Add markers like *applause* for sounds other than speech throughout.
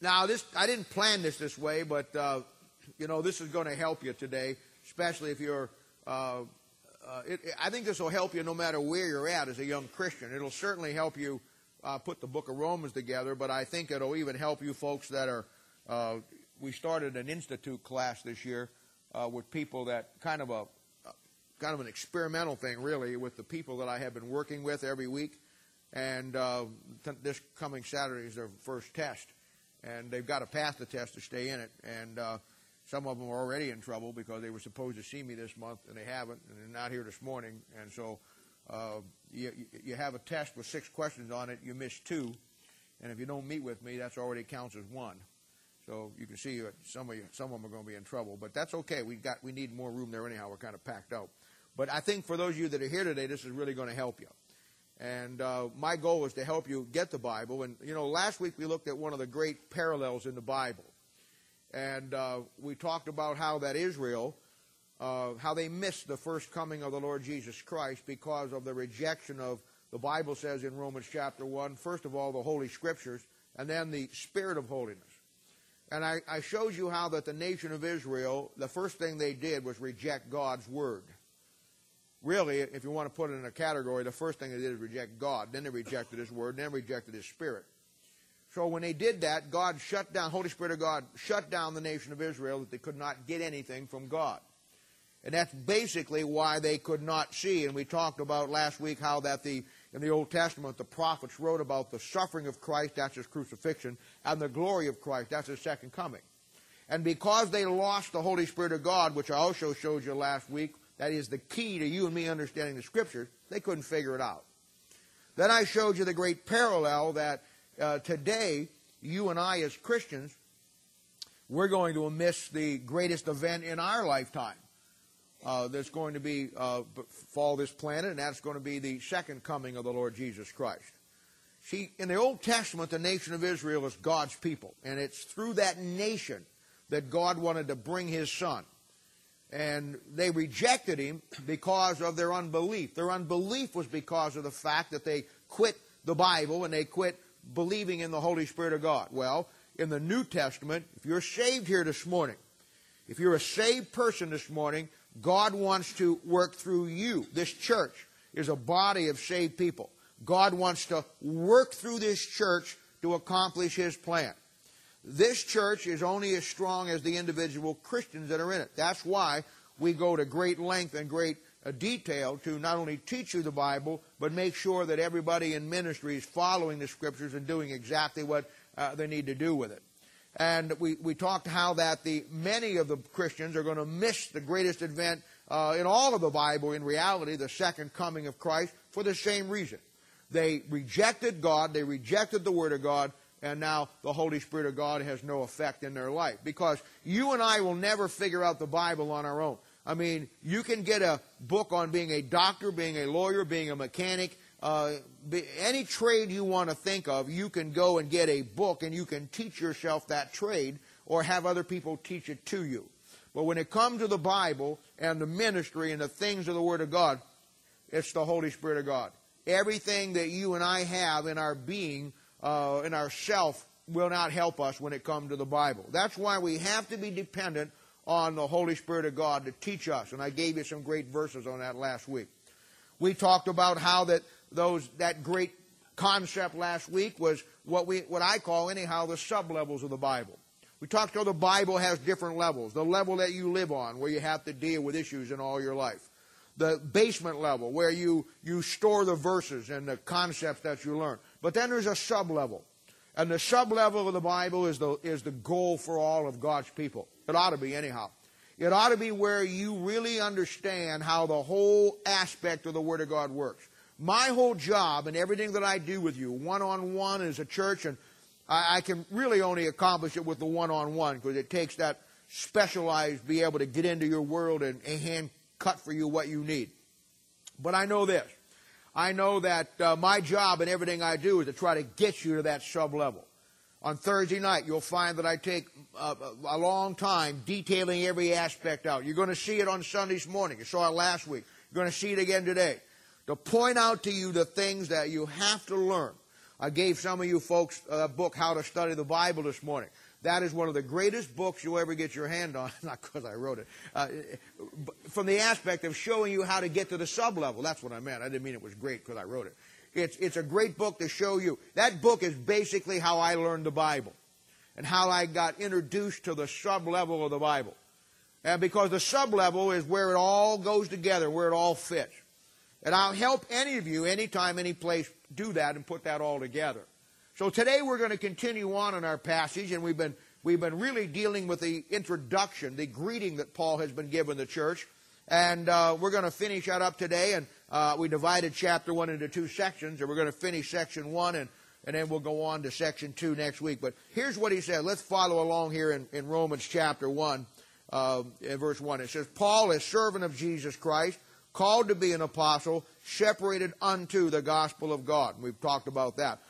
now, this I didn't plan this this way, but uh, you know this is going to help you today, especially if you're. Uh, uh, it, I think this will help you no matter where you're at as a young Christian. It'll certainly help you uh, put the Book of Romans together, but I think it'll even help you folks that are. Uh, we started an institute class this year uh, with people that kind of a kind of an experimental thing, really, with the people that I have been working with every week. And uh, this coming Saturday is their first test, and they've got to pass the test to stay in it. And uh, some of them are already in trouble because they were supposed to see me this month and they haven't, and they're not here this morning. And so uh, you, you have a test with six questions on it, you miss two, and if you don't meet with me, that's already counts as one. So you can see that some of you, some of them are going to be in trouble, but that's okay. We got we need more room there anyhow. We're kind of packed out. But I think for those of you that are here today, this is really going to help you. And uh, my goal is to help you get the Bible. And, you know, last week we looked at one of the great parallels in the Bible. And uh, we talked about how that Israel, uh, how they missed the first coming of the Lord Jesus Christ because of the rejection of, the Bible says in Romans chapter 1, first of all, the Holy Scriptures, and then the Spirit of holiness. And I, I showed you how that the nation of Israel, the first thing they did was reject God's Word really, if you want to put it in a category, the first thing they did is reject God. Then they rejected His Word, then rejected His Spirit. So when they did that, God shut down, Holy Spirit of God shut down the nation of Israel that they could not get anything from God. And that's basically why they could not see. And we talked about last week how that the in the Old Testament the prophets wrote about the suffering of Christ, that's his crucifixion, and the glory of Christ, that's his second coming. And because they lost the Holy Spirit of God, which I also showed you last week, that is the key to you and me understanding the Scriptures, they couldn't figure it out. Then I showed you the great parallel that uh, today, you and I as Christians, we're going to miss the greatest event in our lifetime. Uh, that's going to be uh, fall this planet, and that's going to be the second coming of the Lord Jesus Christ. See, in the Old Testament, the nation of Israel is God's people, and it's through that nation that God wanted to bring His Son. And they rejected him because of their unbelief. Their unbelief was because of the fact that they quit the Bible and they quit believing in the Holy Spirit of God. Well, in the New Testament, if you're saved here this morning, if you're a saved person this morning, God wants to work through you. This church is a body of saved people. God wants to work through this church to accomplish His plan. This church is only as strong as the individual Christians that are in it. That's why we go to great length and great uh, detail to not only teach you the Bible, but make sure that everybody in ministry is following the Scriptures and doing exactly what uh, they need to do with it. And we, we talked how that the many of the Christians are going to miss the greatest event uh, in all of the Bible, in reality, the second coming of Christ, for the same reason. They rejected God, they rejected the Word of God, and now the Holy Spirit of God has no effect in their life. Because you and I will never figure out the Bible on our own. I mean, you can get a book on being a doctor, being a lawyer, being a mechanic, uh, any trade you want to think of, you can go and get a book and you can teach yourself that trade or have other people teach it to you. But when it comes to the Bible and the ministry and the things of the Word of God, it's the Holy Spirit of God. Everything that you and I have in our being uh, in ourself will not help us when it comes to the Bible. That's why we have to be dependent on the Holy Spirit of God to teach us. And I gave you some great verses on that last week. We talked about how that those that great concept last week was what we what I call anyhow the sub levels of the Bible. We talked how the Bible has different levels. The level that you live on, where you have to deal with issues in all your life. The basement level, where you, you store the verses and the concepts that you learn. But then there's a sub level. And the sub level of the Bible is the, is the goal for all of God's people. It ought to be, anyhow. It ought to be where you really understand how the whole aspect of the Word of God works. My whole job and everything that I do with you, one on one as a church, and I, I can really only accomplish it with the one on one because it takes that specialized, be able to get into your world and, and hand cut for you what you need. But I know this I know that uh, my job and everything I do is to try to get you to that sub level. On Thursday night, you'll find that I take uh, a long time detailing every aspect out. You're going to see it on Sundays morning. You saw it last week. You're going to see it again today. To point out to you the things that you have to learn. I gave some of you folks a book, How to Study the Bible, this morning. That is one of the greatest books you'll ever get your hand on, *laughs* not because I wrote it, uh, from the aspect of showing you how to get to the sub level. That's what I meant. I didn't mean it was great because I wrote it. It's, it's a great book to show you. That book is basically how I learned the Bible and how I got introduced to the sub level of the Bible. And because the sub level is where it all goes together, where it all fits. And I'll help any of you, anytime, any place, do that and put that all together. So today we're going to continue on in our passage, and we've been, we've been really dealing with the introduction, the greeting that Paul has been given the church. And uh, we're going to finish that up today, and uh, we divided chapter 1 into two sections, and we're going to finish section 1, and, and then we'll go on to section 2 next week. But here's what he said. Let's follow along here in, in Romans chapter 1, uh, in verse 1. It says, Paul is servant of Jesus Christ, called to be an apostle, separated unto the gospel of God. We've talked about that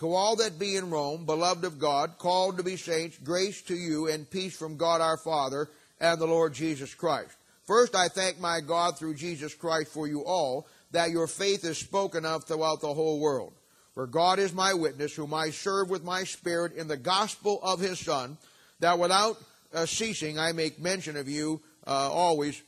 to all that be in Rome, beloved of God, called to be saints, grace to you and peace from God our Father and the Lord Jesus Christ. First, I thank my God through Jesus Christ for you all, that your faith is spoken of throughout the whole world. For God is my witness, whom I serve with my spirit in the gospel of his Son, that without uh, ceasing I make mention of you uh, always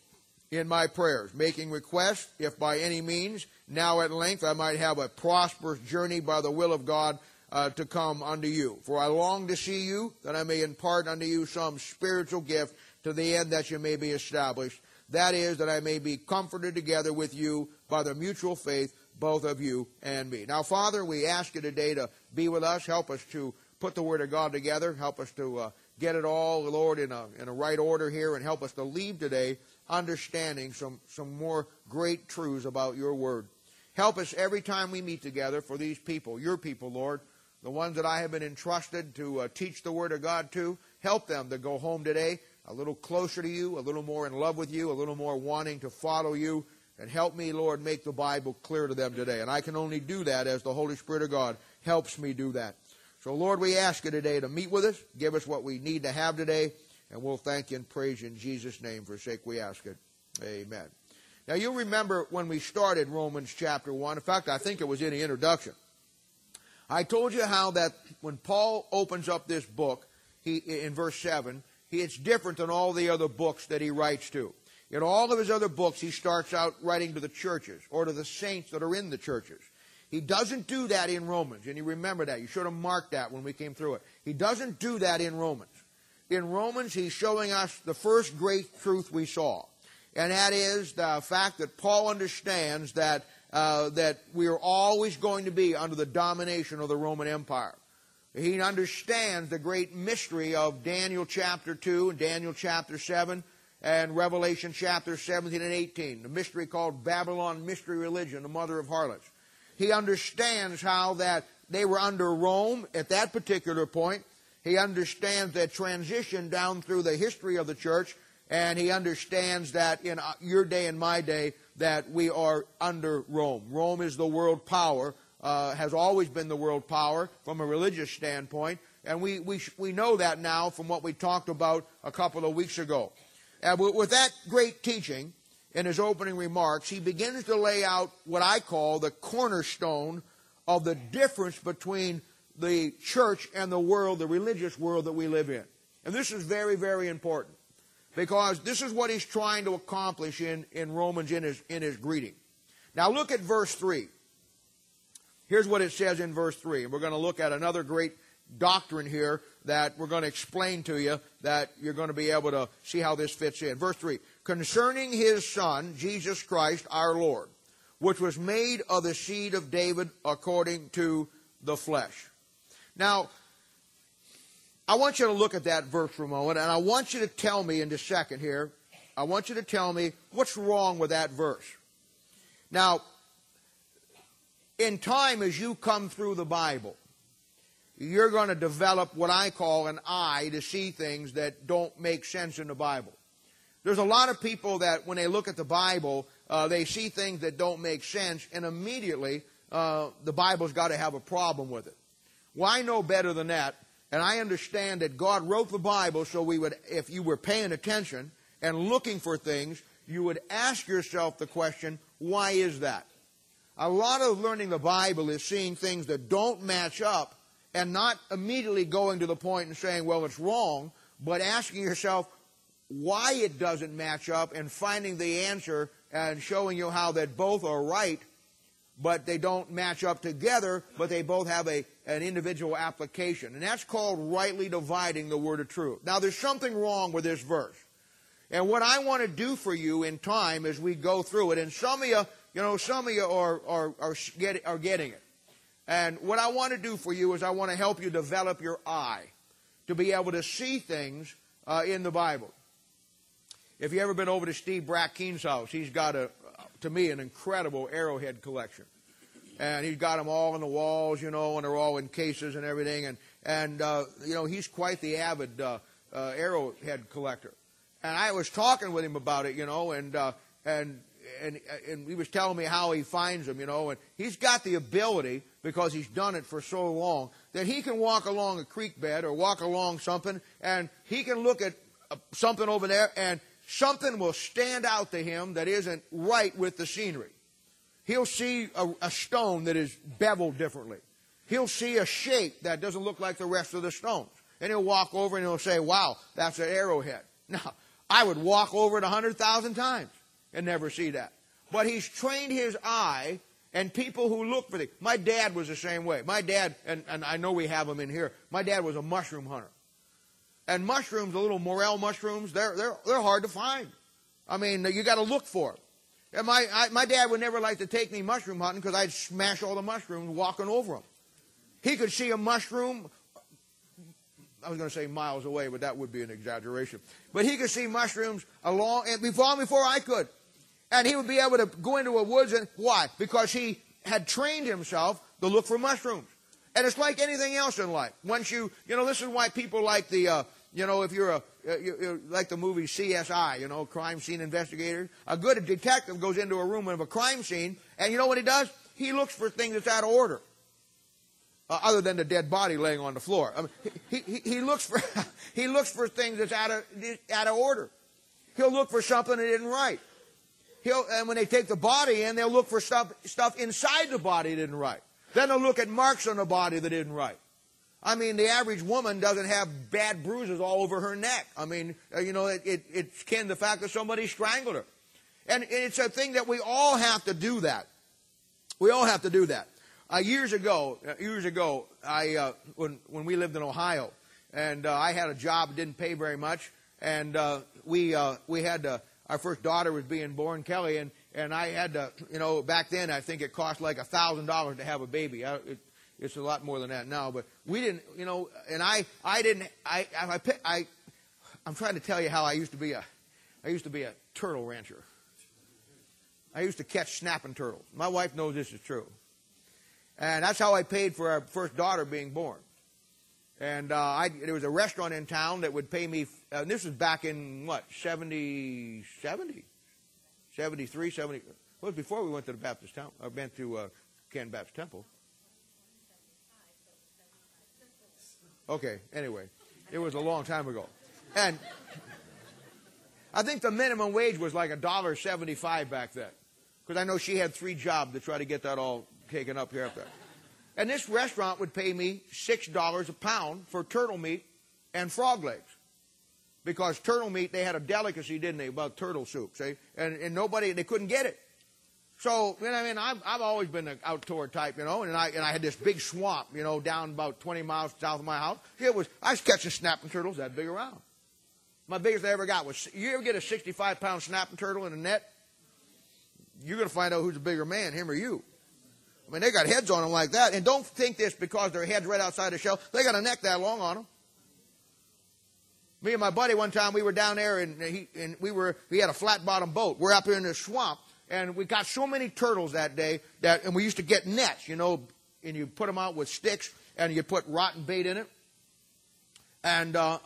in my prayers, making request, if by any means now at length I might have a prosperous journey by the will of God uh, to come unto you. For I long to see you, that I may impart unto you some spiritual gift to the end that you may be established. That is, that I may be comforted together with you by the mutual faith, both of you and me. Now, Father, we ask you today to be with us. Help us to put the Word of God together. Help us to uh, get it all, Lord, in a, in a right order here, and help us to leave today understanding some, some more great truths about your Word. Help us every time we meet together for these people, your people, Lord, the ones that I have been entrusted to uh, teach the Word of God to. Help them to go home today a little closer to you, a little more in love with you, a little more wanting to follow you. And help me, Lord, make the Bible clear to them today. And I can only do that as the Holy Spirit of God helps me do that. So, Lord, we ask you today to meet with us, give us what we need to have today, and we'll thank you and praise you in Jesus' name. For sake we ask it. Amen. Now, you remember when we started Romans chapter 1. In fact, I think it was in the introduction. I told you how that when Paul opens up this book, he, in verse 7, he, it's different than all the other books that he writes to. In all of his other books, he starts out writing to the churches or to the saints that are in the churches. He doesn't do that in Romans, and you remember that. You should have marked that when we came through it. He doesn't do that in Romans. In Romans, he's showing us the first great truth we saw and that is the fact that Paul understands that, uh, that we are always going to be under the domination of the Roman Empire. He understands the great mystery of Daniel chapter 2 and Daniel chapter 7 and Revelation chapter 17 and 18, the mystery called Babylon Mystery Religion, the mother of harlots. He understands how that they were under Rome at that particular point. He understands that transition down through the history of the church and he understands that in uh, your day and my day that we are under Rome. Rome is the world power, uh, has always been the world power from a religious standpoint, and we, we, we know that now from what we talked about a couple of weeks ago. And with that great teaching, in his opening remarks, he begins to lay out what I call the cornerstone of the difference between the church and the world, the religious world that we live in. And this is very, very important because this is what he's trying to accomplish in, in Romans in his, in his greeting. Now look at verse 3. Here's what it says in verse 3. And we're going to look at another great doctrine here that we're going to explain to you that you're going to be able to see how this fits in. Verse 3 Concerning his Son, Jesus Christ our Lord, which was made of the seed of David according to the flesh. Now, I want you to look at that verse for a moment, and I want you to tell me in just a second here, I want you to tell me what's wrong with that verse. Now, in time as you come through the Bible, you're going to develop what I call an eye to see things that don't make sense in the Bible. There's a lot of people that when they look at the Bible, uh, they see things that don't make sense, and immediately uh, the Bible's got to have a problem with it. Well, I know better than that, and I understand that God wrote the Bible so we would, if you were paying attention and looking for things, you would ask yourself the question, why is that? A lot of learning the Bible is seeing things that don't match up and not immediately going to the point and saying, well, it's wrong, but asking yourself why it doesn't match up and finding the answer and showing you how that both are right, but they don't match up together, but they both have a, an individual application. And that's called rightly dividing the word of truth. Now, there's something wrong with this verse. And what I want to do for you in time as we go through it, and some of you, you know, some of you are, are, are, get, are getting it. And what I want to do for you is I want to help you develop your eye to be able to see things uh, in the Bible. If you've ever been over to Steve Brackeen's house, he's got a, to me, an incredible arrowhead collection. And he's got them all on the walls, you know, and they're all in cases and everything. And, and uh, you know, he's quite the avid uh, uh, arrowhead collector. And I was talking with him about it, you know, and uh, and and and he was telling me how he finds them, you know, and he's got the ability because he's done it for so long that he can walk along a creek bed or walk along something, and he can look at uh, something over there, and something will stand out to him that isn't right with the scenery. He'll see a, a stone that is beveled differently. He'll see a shape that doesn't look like the rest of the stones. And he'll walk over and he'll say, wow, that's an arrowhead. *laughs* Now, I would walk over it a hundred thousand times and never see that. But he's trained his eye and people who look for things. My dad was the same way. My dad, and, and I know we have them in here, my dad was a mushroom hunter. And mushrooms, the little morel mushrooms, they're, they're, they're hard to find. I mean, you got to look for them. And my, I, my dad would never like to take me mushroom hunting because I'd smash all the mushrooms walking over them. He could see a mushroom I was going to say miles away, but that would be an exaggeration. But he could see mushrooms along, and before, before I could. And he would be able to go into a woods and, why? Because he had trained himself to look for mushrooms. And it's like anything else in life. Once you, you know, this is why people like the, uh, you know, if you're a, uh, you, you, like the movie CSI, you know, crime scene investigator. A good detective goes into a room of a crime scene, and you know what he does? He looks for things that's out of order uh, other than the dead body laying on the floor. I mean, he, he, he, looks for, *laughs* he looks for things that's out of, out of order. He'll look for something that isn't right. He'll, and when they take the body in, they'll look for stuff, stuff inside the body that isn't right. Then they'll look at marks on the body that isn't right. I mean, the average woman doesn't have bad bruises all over her neck. I mean, uh, you know, it, it, it's kin to the fact that somebody strangled her. And it's a thing that we all have to do that. We all have to do that. Uh, years ago, uh, years ago, I uh, when when we lived in Ohio, and uh, I had a job that didn't pay very much, and uh, we we had uh, our first daughter was being born, Kelly, and and I had to, you know, back then I think it cost like a thousand dollars to have a baby. I, it, it's a lot more than that now, but we didn't, you know, and I I didn't I I I I'm trying to tell you how I used to be a I used to be a turtle rancher. I used to catch snapping turtles. My wife knows this is true. And that's how I paid for our first daughter being born. And uh, I, there was a restaurant in town that would pay me, uh, this was back in what, 70, 70? 73, 70. Well, it was before we went to the Baptist Temple, I went to uh, Ken Baptist Temple. Okay, anyway, it was a long time ago. And I think the minimum wage was like a dollar seventy-five back then, because I know she had three jobs to try to get that all taken up here. After. And this restaurant would pay me $6 a pound for turtle meat and frog legs. Because turtle meat, they had a delicacy, didn't they, about turtle soup, see? And, and nobody, they couldn't get it. So, you know, I mean, I've, I've always been an outdoor type, you know, and I, and I had this big swamp, you know, down about 20 miles south of my house. It was, I was catching snapping turtles that big around. My biggest I ever got was, you ever get a 65 pound snapping turtle in a net? You're going to find out who's a bigger man, him or you. I mean, they got heads on them like that. And don't think this because their head's right outside the shell. They got a neck that long on them. Me and my buddy one time we were down there and he and we were we had a flat bottom boat. We're up here in the swamp and we got so many turtles that day that and we used to get nets, you know, and you put them out with sticks and you put rotten bait in it. And, uh,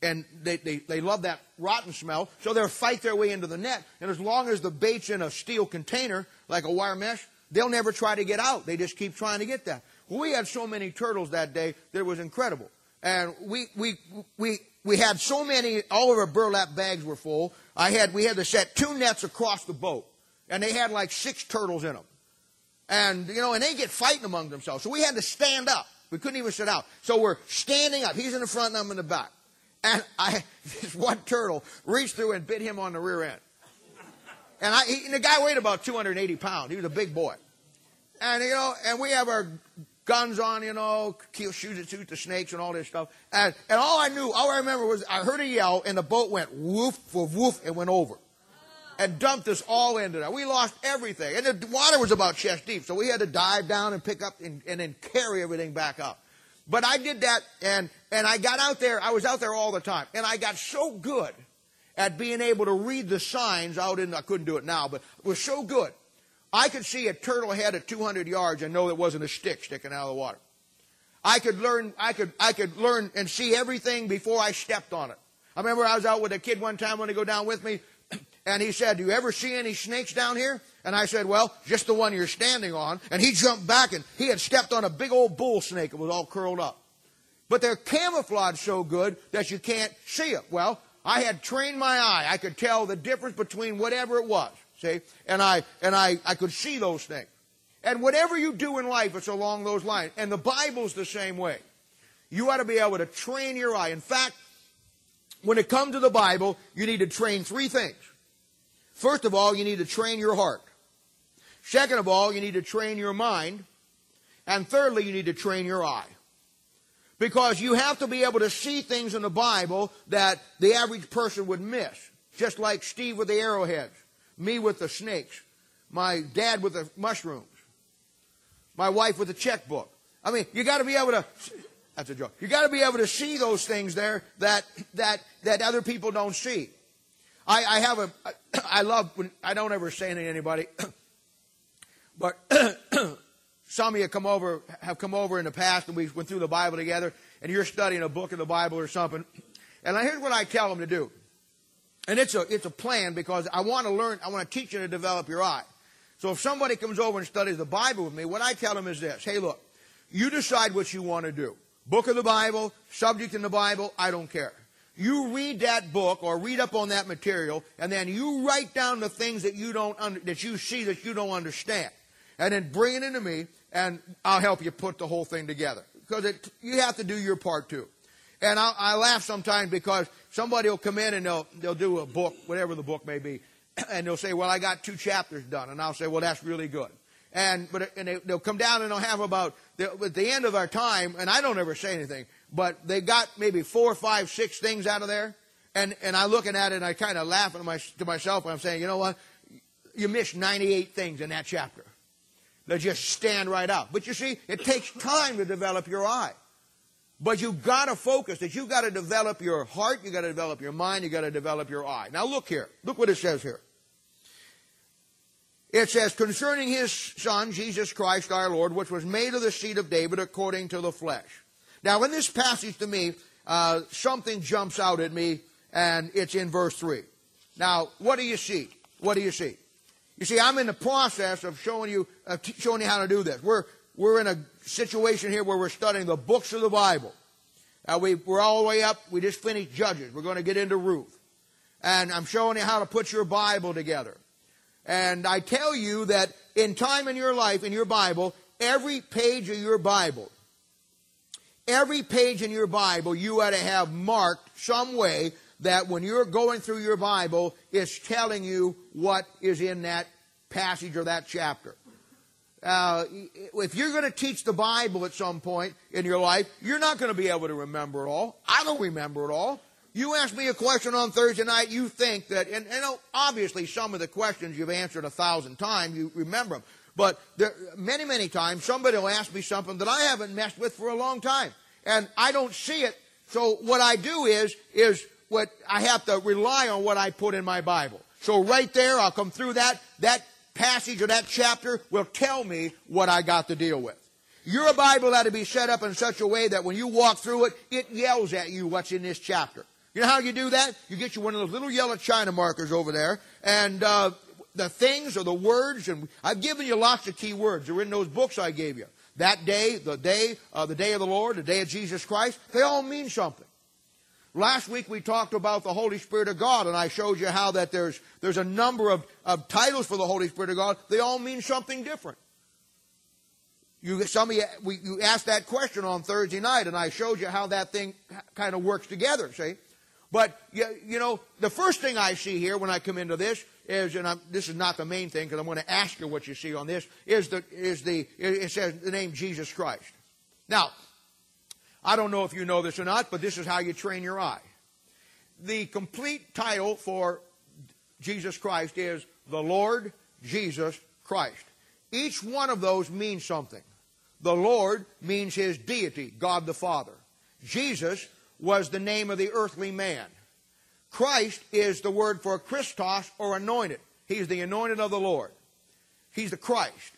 and they, they, they love that rotten smell, so they'll fight their way into the net. And as long as the bait's in a steel container, like a wire mesh, they'll never try to get out. They just keep trying to get that. We had so many turtles that day that it was incredible. And we, we, we, we had so many, all of our burlap bags were full. I had, we had to set two nets across the boat. And they had like six turtles in them. And, you know, and they get fighting among themselves. So we had to stand up. We couldn't even sit out. So we're standing up. He's in the front and I'm in the back. And I, *laughs* this one turtle reached through and bit him on the rear end. And, I, he, and the guy weighed about 280 pounds. He was a big boy. And, you know, and we have our guns on, you know, kill, shoot at shoot the snakes and all this stuff. And, and all I knew, all I remember was I heard a yell and the boat went woof, woof, woof, and went over. And dumped us all into there. We lost everything. And the water was about chest deep, so we had to dive down and pick up and, and then carry everything back up. But I did that and, and I got out there, I was out there all the time. And I got so good at being able to read the signs out in, I couldn't do it now, but it was so good I could see a turtle head at 200 yards and know it wasn't a stick sticking out of the water. I could learn, I could, I could learn and see everything before I stepped on it. I remember I was out with a kid one time when he go down with me, and he said, "Do you ever see any snakes down here?" And I said, "Well, just the one you're standing on." And he jumped back, and he had stepped on a big old bull snake. It was all curled up. But they're camouflaged so good that you can't see it. Well, I had trained my eye. I could tell the difference between whatever it was. See? And I and I, I could see those things. And whatever you do in life, it's along those lines. And the Bible's the same way. You ought to be able to train your eye. In fact, when it comes to the Bible, you need to train three things. First of all, you need to train your heart. Second of all, you need to train your mind. And thirdly, you need to train your eye. Because you have to be able to see things in the Bible that the average person would miss. Just like Steve with the arrowheads me with the snakes, my dad with the mushrooms, my wife with the checkbook. I mean, you got to be able to. That's a joke. You got to be able to see those things there that that that other people don't see. I, I have a. I love when I don't ever say anything to anybody, *coughs* but *coughs* some of you come over have come over in the past and we went through the Bible together, and you're studying a book of the Bible or something, and here's what I tell them to do. And it's a, it's a plan because I want to learn, I want to teach you to develop your eye. So if somebody comes over and studies the Bible with me, what I tell them is this. Hey, look, you decide what you want to do. Book of the Bible, subject in the Bible, I don't care. You read that book or read up on that material, and then you write down the things that you don't under, that you see that you don't understand, and then bring it into me, and I'll help you put the whole thing together because it, you have to do your part too. And I, I laugh sometimes because somebody will come in and they'll, they'll do a book, whatever the book may be, *clears throat* and they'll say, well, I got two chapters done. And I'll say, well, that's really good. And, but, and they, they'll come down and they'll have about, at the end of our time, and I don't ever say anything, but they got maybe four, five, six things out of there. And, and I'm looking at it and I kind of laugh to, my, to myself and I'm saying, you know what? You missed 98 things in that chapter. They just stand right out. But you see, it takes time to develop your eye. But you've got to focus that you've got to develop your heart, you've got to develop your mind, you've got to develop your eye. Now look here. Look what it says here. It says, concerning his son, Jesus Christ our Lord, which was made of the seed of David according to the flesh. Now in this passage to me, uh, something jumps out at me, and it's in verse 3. Now, what do you see? What do you see? You see, I'm in the process of showing you, showing you how to do this. We're, we're in a situation here where we're studying the books of the Bible. Uh, we, we're all the way up. We just finished Judges. We're going to get into Ruth. And I'm showing you how to put your Bible together. And I tell you that in time in your life, in your Bible, every page of your Bible, every page in your Bible, you ought to have marked some way that when you're going through your Bible, it's telling you what is in that passage or that chapter. Uh, if you're going to teach the Bible at some point in your life, you're not going to be able to remember it all. I don't remember it all. You ask me a question on Thursday night, you think that, and, and obviously some of the questions you've answered a thousand times, you remember them. But there, many, many times somebody will ask me something that I haven't messed with for a long time. And I don't see it. So what I do is, is what I have to rely on what I put in my Bible. So right there, I'll come through that. That passage or that chapter will tell me what I got to deal with. Your Bible ought to be set up in such a way that when you walk through it, it yells at you what's in this chapter. You know how you do that? You get you one of those little yellow China markers over there, and uh, the things or the words, and I've given you lots of key words. They're in those books I gave you. That day, the day, uh, the day of the Lord, the day of Jesus Christ, they all mean something. Last week we talked about the Holy Spirit of God, and I showed you how that there's, there's a number of, of titles for the Holy Spirit of God. They all mean something different. You, some of you, we, you asked that question on Thursday night, and I showed you how that thing kind of works together, see? But, you, you know, the first thing I see here when I come into this is, and I'm, this is not the main thing because I'm going to ask you what you see on this, is the, is the, it says the name Jesus Christ. Now, I don't know if you know this or not, but this is how you train your eye. The complete title for Jesus Christ is the Lord Jesus Christ. Each one of those means something. The Lord means his deity, God the Father. Jesus was the name of the earthly man. Christ is the word for Christos or anointed. He's the anointed of the Lord. He's the Christ.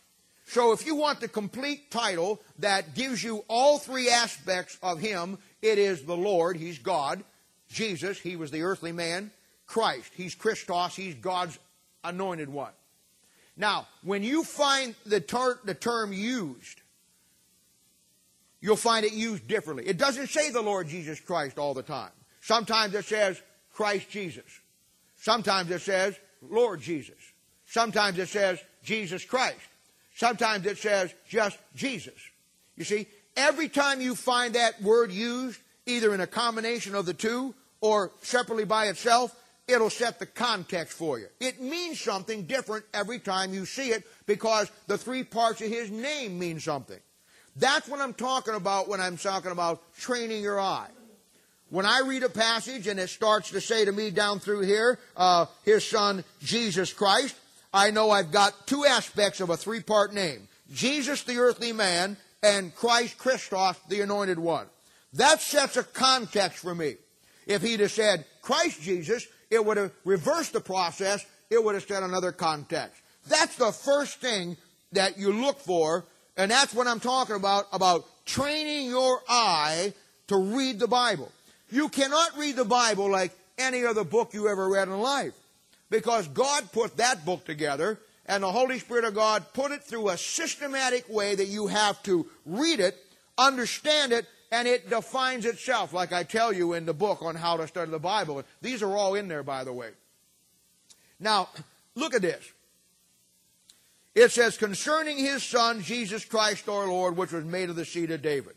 So if you want the complete title that gives you all three aspects of Him, it is the Lord, He's God. Jesus, He was the earthly man. Christ, He's Christos, He's God's anointed one. Now, when you find the, ter- the term used, you'll find it used differently. It doesn't say the Lord Jesus Christ all the time. Sometimes it says Christ Jesus. Sometimes it says Lord Jesus. Sometimes it says Jesus Christ. Sometimes it says just Jesus. You see, every time you find that word used, either in a combination of the two or separately by itself, it'll set the context for you. It means something different every time you see it because the three parts of his name mean something. That's what I'm talking about when I'm talking about training your eye. When I read a passage and it starts to say to me down through here, uh, his son Jesus Christ, I know I've got two aspects of a three part name Jesus, the earthly man, and Christ Christos, the anointed one. That sets a context for me. If he'd have said Christ Jesus, it would have reversed the process, it would have set another context. That's the first thing that you look for, and that's what I'm talking about, about training your eye to read the Bible. You cannot read the Bible like any other book you ever read in life. Because God put that book together, and the Holy Spirit of God put it through a systematic way that you have to read it, understand it, and it defines itself, like I tell you in the book on how to study the Bible. These are all in there, by the way. Now, look at this. It says, concerning his son, Jesus Christ our Lord, which was made of the seed of David.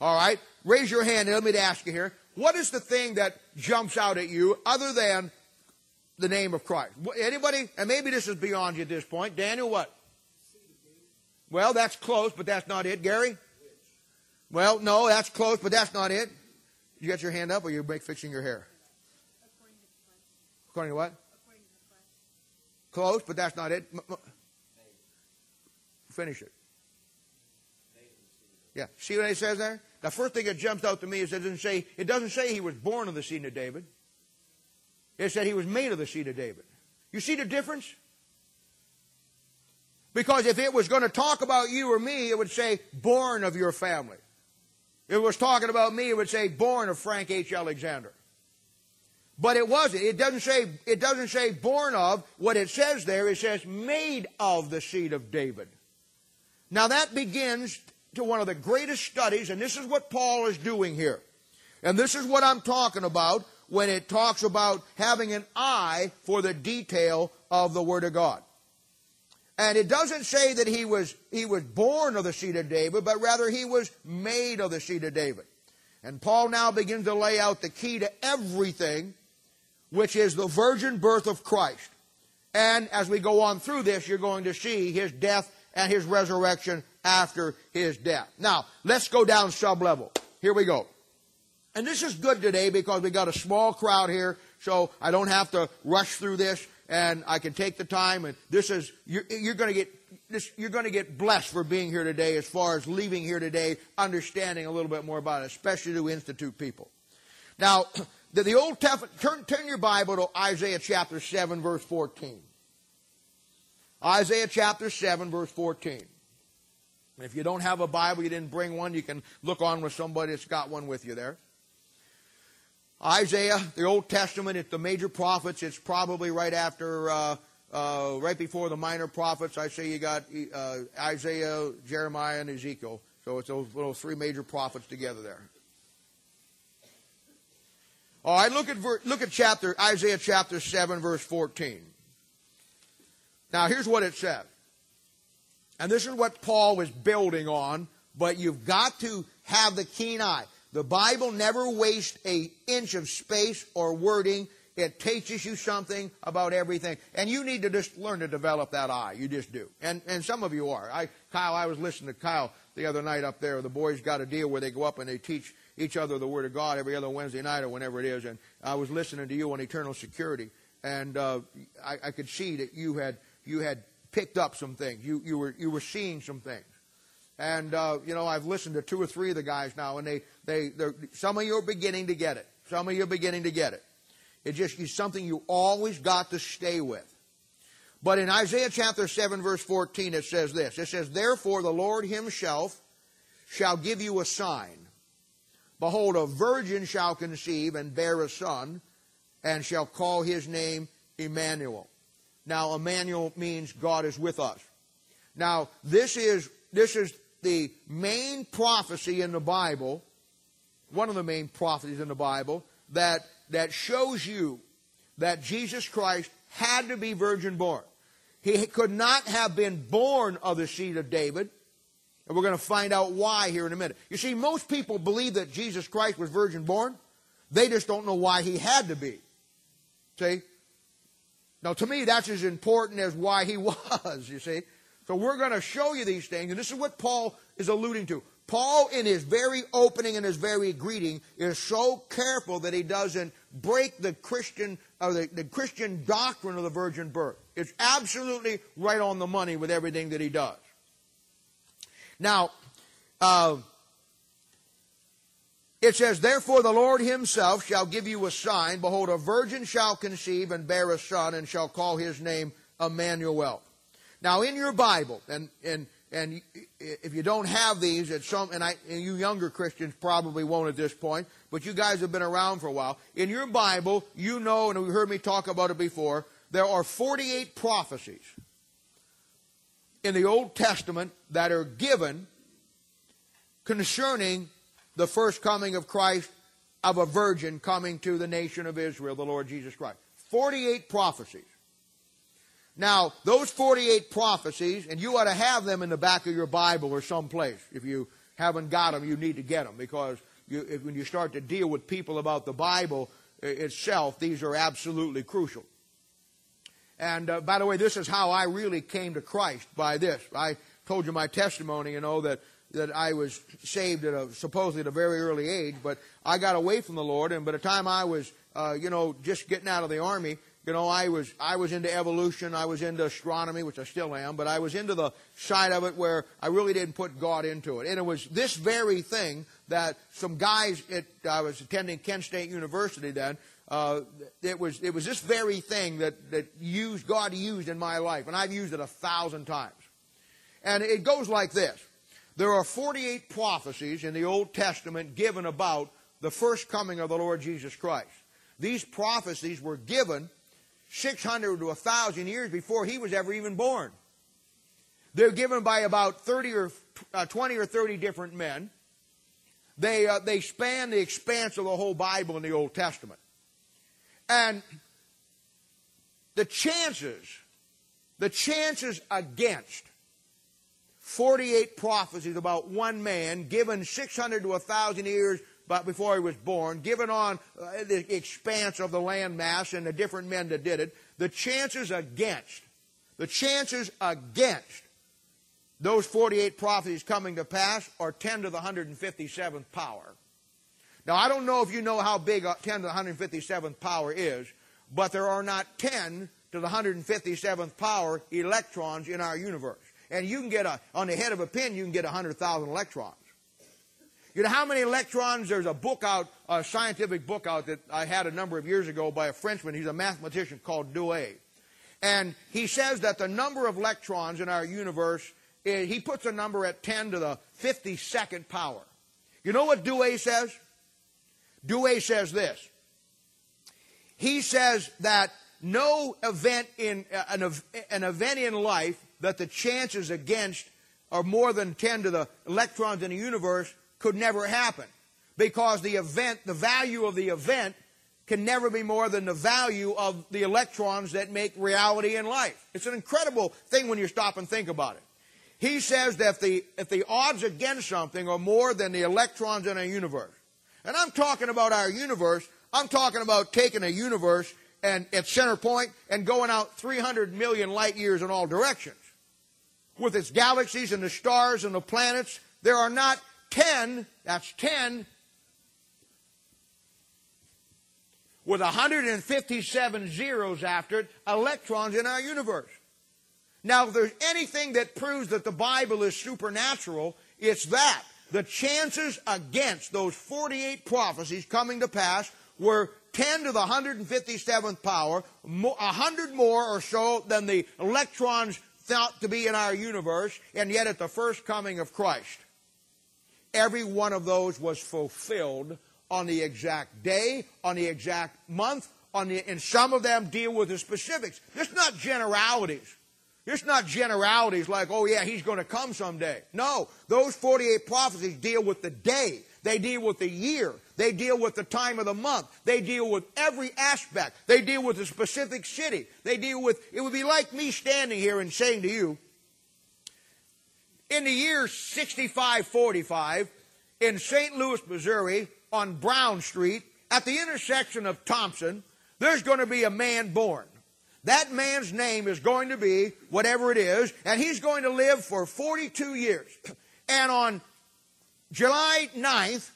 All right? Raise your hand and let me ask you here. What is the thing that jumps out at you other than the name of Christ. Anybody? And maybe this is beyond you at this point. Daniel, what? Well, that's close, but that's not it. Gary? Well, no, that's close, but that's not it. You got your hand up, or you're fixing your hair? According to what? Close, but that's not it. Finish it. Yeah. See what it says there? The first thing that jumps out to me is it doesn't say it doesn't say he was born of the seed of David. It said he was made of the seed of David. You see the difference? Because if it was going to talk about you or me, it would say born of your family. If it was talking about me, it would say born of Frank H. Alexander. But it wasn't. It doesn't say, it doesn't say born of. What it says there, it says made of the seed of David. Now that begins to one of the greatest studies, and this is what Paul is doing here. And this is what I'm talking about when it talks about having an eye for the detail of the Word of God. And it doesn't say that he was, he was born of the seed of David, but rather he was made of the seed of David. And Paul now begins to lay out the key to everything, which is the virgin birth of Christ. And as we go on through this, you're going to see his death and his resurrection after his death. Now, let's go down sub level. Here we go. And this is good today because we got a small crowd here, so I don't have to rush through this, and I can take the time. And this is you're, you're going to get this, you're going to get blessed for being here today, as far as leaving here today, understanding a little bit more about it, especially to institute people. Now, *clears throat* the, the Old Testament. Turn, turn your Bible to Isaiah chapter seven, verse fourteen. Isaiah chapter seven, verse fourteen. If you don't have a Bible, you didn't bring one, you can look on with somebody that's got one with you there. Isaiah, the Old Testament, it's the major prophets. It's probably right after, uh, uh, right before the minor prophets. I say you got uh, Isaiah, Jeremiah, and Ezekiel. So it's those, those three major prophets together there. All right, look at look at chapter Isaiah chapter seven, verse fourteen. Now here's what it said. And this is what Paul was building on, but you've got to have the keen eye. The Bible never wastes an inch of space or wording. It teaches you something about everything. And you need to just learn to develop that eye. You just do. And, and some of you are. I, Kyle, I was listening to Kyle the other night up there. The boys got a deal where they go up and they teach each other the Word of God every other Wednesday night or whenever it is. And I was listening to you on eternal security. And uh, I, I could see that you had, you had picked up some things. You, you, were, you were seeing some things. And, uh, you know, I've listened to two or three of the guys now, and they, they, some of you are beginning to get it. Some of you are beginning to get it. It just is something you always got to stay with. But in Isaiah chapter 7, verse 14, it says this It says, Therefore the Lord himself shall give you a sign. Behold, a virgin shall conceive and bear a son, and shall call his name Emmanuel. Now, Emmanuel means God is with us. Now, this is, this is the main prophecy in the Bible, one of the main prophecies in the Bible, that, that shows you that Jesus Christ had to be virgin born. He could not have been born of the seed of David. And we're going to find out why here in a minute. You see, most people believe that Jesus Christ was virgin born. They just don't know why he had to be. See? Now, to me, that's as important as why he *laughs* was, you see. So we're going to show you these things, and this is what Paul is alluding to. Paul, in his very opening and his very greeting, is so careful that he doesn't break the Christian or the, the Christian doctrine of the virgin birth. It's absolutely right on the money with everything that he does. Now, uh, it says, Therefore the Lord himself shall give you a sign. Behold, a virgin shall conceive and bear a son, and shall call his name Emmanuel. Now, in your Bible, and, and, and if you don't have these, it's some, and, I, and you younger Christians probably won't at this point, but you guys have been around for a while. In your Bible, you know, and you heard me talk about it before, there are 48 prophecies in the Old Testament that are given concerning the first coming of Christ of a virgin coming to the nation of Israel, the Lord Jesus Christ. 48 prophecies. Now, those 48 prophecies, and you ought to have them in the back of your Bible or someplace. If you haven't got them, you need to get them because you, if, when you start to deal with people about the Bible itself, these are absolutely crucial. And uh, by the way, this is how I really came to Christ by this. I told you my testimony, you know, that that I was saved at a supposedly at a very early age, but I got away from the Lord, and by the time I was, uh, you know, just getting out of the army, you know, I was I was into evolution, I was into astronomy, which I still am, but I was into the side of it where I really didn't put God into it, and it was this very thing that some guys at I was attending Kent State University then. Uh, it was it was this very thing that that used God used in my life, and I've used it a thousand times, and it goes like this. There are 48 prophecies in the Old Testament given about the first coming of the Lord Jesus Christ. These prophecies were given 600 to 1,000 years before he was ever even born. They're given by about 30 or uh, 20 or 30 different men. They, uh, they span the expanse of the whole Bible in the Old Testament. And the chances, the chances against 48 prophecies about one man given 600 to 1,000 years before he was born, given on uh, the expanse of the landmass and the different men that did it, the chances against, the chances against those 48 prophecies coming to pass are 10 to the 157th power. Now, I don't know if you know how big 10 to the 157th power is, but there are not 10 to the 157th power electrons in our universe and you can get a, on the head of a pin, you can get 100,000 electrons. You know how many electrons? There's a book out, a scientific book out that I had a number of years ago by a Frenchman. He's a mathematician called Douay. And he says that the number of electrons in our universe eh, he puts a number at 10 to the 52nd power. You know what Douay says? Douay says this. He says that no event in an, an event in life that the chances against are more than 10 to the electrons in the universe could never happen because the event, the value of the event can never be more than the value of the electrons that make reality in life. It's an incredible thing when you stop and think about it. He says that if the, if the odds against something are more than the electrons in a universe, and I'm talking about our universe, I'm talking about taking a universe and at center point and going out 300 million light years in all directions. With its galaxies and the stars and the planets, there are not 10, that's 10 with 157 zeros after it, electrons in our universe. Now, if there's anything that proves that the Bible is supernatural, it's that. The chances against those 48 prophecies coming to pass were 10 to the 157th power, 100 more or so than the electrons thought to be in our universe, and yet at the first coming of Christ. Every one of those was fulfilled on the exact day, on the exact month, on the, and some of them deal with the specifics. It's not generalities. It's not generalities like, oh yeah, he's going to come someday. No, those 48 prophecies deal with the day. They deal with the year. They deal with the time of the month. They deal with every aspect. They deal with a specific city. They deal with, it would be like me standing here and saying to you, in the year 6545, in St. Louis, Missouri, on Brown Street, at the intersection of Thompson, there's going to be a man born. That man's name is going to be whatever it is, and he's going to live for 42 years. And on July 9th,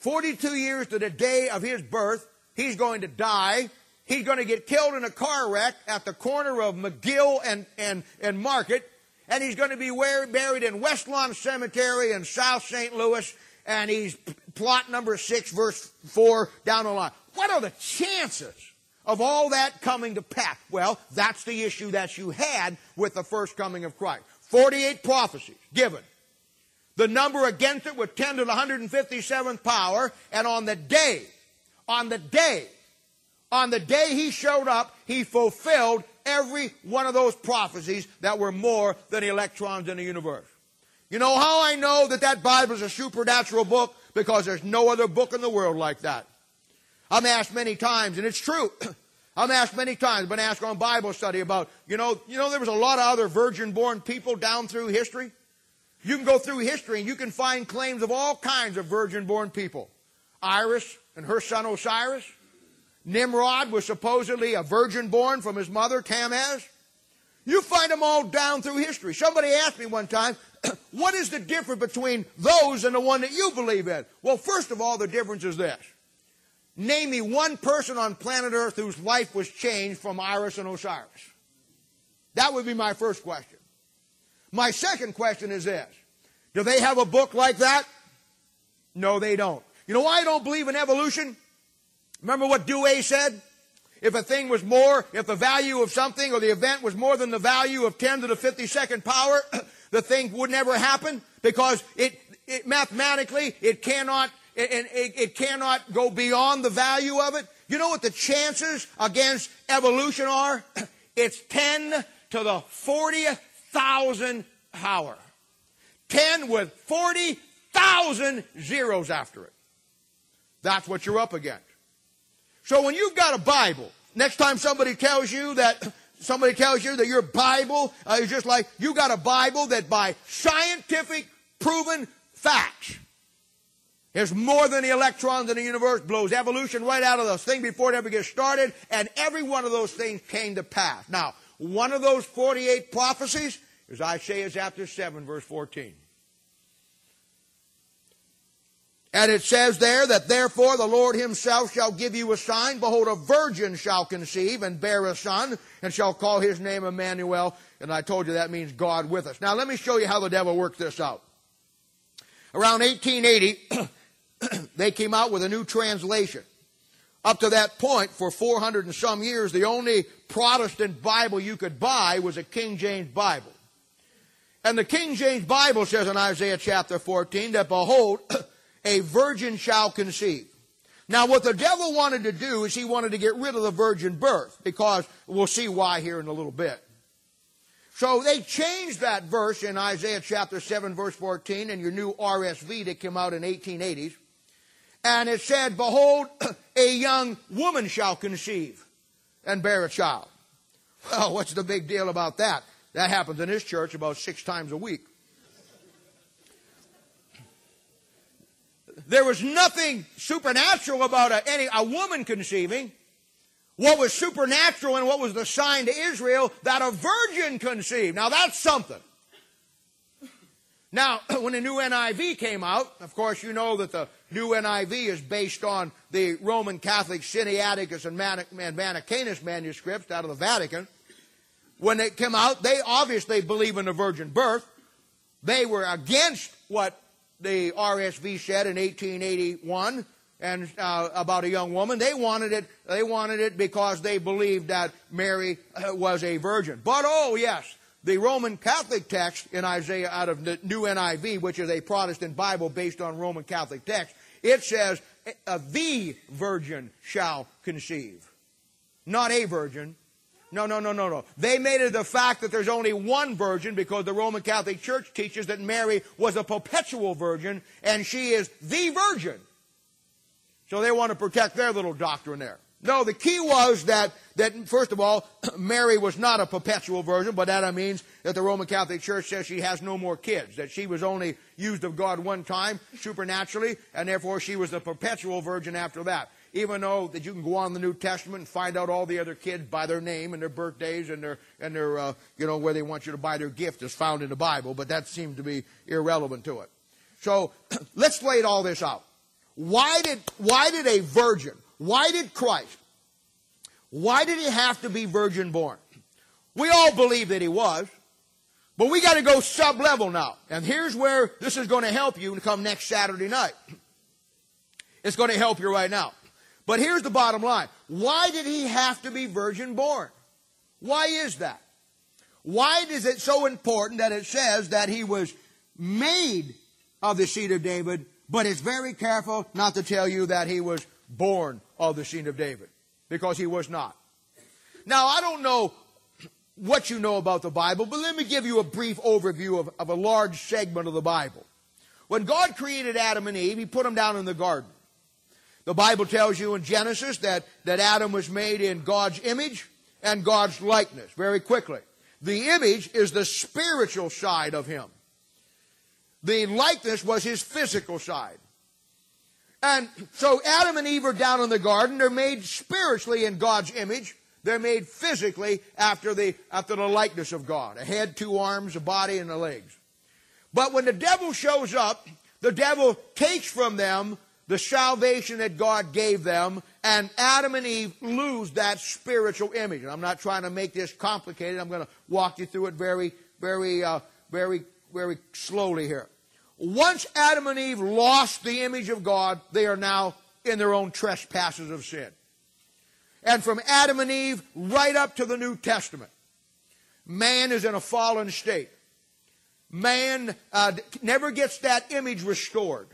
42 years to the day of his birth, he's going to die. He's going to get killed in a car wreck at the corner of McGill and, and, and Market. And he's going to be buried in West Lawn Cemetery in South St. Louis. And he's plot number 6, verse 4, down the line. What are the chances of all that coming to pass? Well, that's the issue that you had with the first coming of Christ. 48 prophecies given. The number against it was 10 to the 157th power, and on the day, on the day, on the day he showed up, he fulfilled every one of those prophecies that were more than electrons in the universe. You know how I know that that Bible is a supernatural book? Because there's no other book in the world like that. I'm asked many times, and it's true. *clears throat* I'm asked many times, been asked on Bible study about, you know, you know, there was a lot of other virgin born people down through history. You can go through history and you can find claims of all kinds of virgin born people. Isis and her son Osiris. Nimrod was supposedly a virgin born from his mother Tammuz. You find them all down through history. Somebody asked me one time, *clears throat* what is the difference between those and the one that you believe in? Well, first of all, the difference is this. Name me one person on planet Earth whose life was changed from Isis and Osiris. That would be my first question. My second question is this. Do they have a book like that? No, they don't. You know why I don't believe in evolution? Remember what Douay said? If a thing was more, if the value of something or the event was more than the value of 10 to the 52nd power, *clears throat* the thing would never happen because it, it mathematically, it cannot, it, it, it cannot go beyond the value of it. You know what the chances against evolution are? *clears throat* It's 10 to the 40,000 power. 10 with 40,000 zeros after it. That's what you're up against. So when you've got a Bible, next time somebody tells you that somebody tells you that your Bible uh, is just like you got a Bible that by scientific proven facts is more than the electrons in the universe, blows evolution right out of the thing before it ever gets started, and every one of those things came to pass. Now, one of those 48 prophecies is Isaiah chapter 7, verse 14. And it says there that therefore the Lord himself shall give you a sign. Behold, a virgin shall conceive and bear a son and shall call his name Emmanuel. And I told you that means God with us. Now let me show you how the devil worked this out. Around 1880, *clears throat* they came out with a new translation. Up to that point, for 400 and some years, the only Protestant Bible you could buy was a King James Bible. And the King James Bible says in Isaiah chapter 14 that behold, *clears throat* a virgin shall conceive. Now what the devil wanted to do is he wanted to get rid of the virgin birth because we'll see why here in a little bit. So they changed that verse in Isaiah chapter 7 verse 14 in your new RSV that came out in 1880s. And it said, behold, *clears throat* a young woman shall conceive and bear a child. Well, *laughs* what's the big deal about that? That happens in this church about six times a week. There was nothing supernatural about a, any, a woman conceiving. What was supernatural and what was the sign to Israel that a virgin conceived. Now that's something. Now, *clears throat* when the new NIV came out, of course, you know that the new NIV is based on the Roman Catholic Sinaiticus and Vaticanus manuscripts out of the Vatican. When it came out, they obviously believe in the virgin birth. They were against what the RSV said in 1881 and uh, about a young woman. They wanted it. They wanted it because they believed that Mary uh, was a virgin. But oh yes, the Roman Catholic text in Isaiah out of the New NIV, which is a Protestant Bible based on Roman Catholic text, it says, "The virgin shall conceive," not a virgin, no, no, no, no, no. They made it the fact that there's only one virgin because the Roman Catholic Church teaches that Mary was a perpetual virgin and she is the virgin. So they want to protect their little doctrine there. No, the key was that, that first of all, *clears throat* Mary was not a perpetual virgin, but that means that the Roman Catholic Church says she has no more kids, that she was only used of God one time, supernaturally, and therefore she was a perpetual virgin after that even though that you can go on the New Testament and find out all the other kids by their name and their birthdays and their and their uh, you know where they want you to buy their gift is found in the Bible, but that seemed to be irrelevant to it. So *clears throat* let's lay it all this out. Why did why did a virgin? Why did Christ? Why did he have to be virgin born? We all believe that he was. But we got to go sub level now. And here's where this is going to help you come next Saturday night. It's going to help you right now. But here's the bottom line. Why did he have to be virgin born? Why is that? Why is it so important that it says that he was made of the seed of David, but it's very careful not to tell you that he was born of the seed of David, because he was not. Now, I don't know what you know about the Bible, but let me give you a brief overview of, of a large segment of the Bible. When God created Adam and Eve, he put them down in the garden. The Bible tells you in Genesis that, that Adam was made in God's image and God's likeness very quickly. The image is the spiritual side of him. The likeness was his physical side. And so Adam and Eve are down in the garden. They're made spiritually in God's image. They're made physically after the, after the likeness of God. A head, two arms, a body, and the legs. But when the devil shows up, the devil takes from them the salvation that God gave them, and Adam and Eve lose that spiritual image. And I'm not trying to make this complicated. I'm going to walk you through it very, very, uh, very, very slowly here. Once Adam and Eve lost the image of God, they are now in their own trespasses of sin. And from Adam and Eve right up to the New Testament, man is in a fallen state. Man uh, never gets that image restored.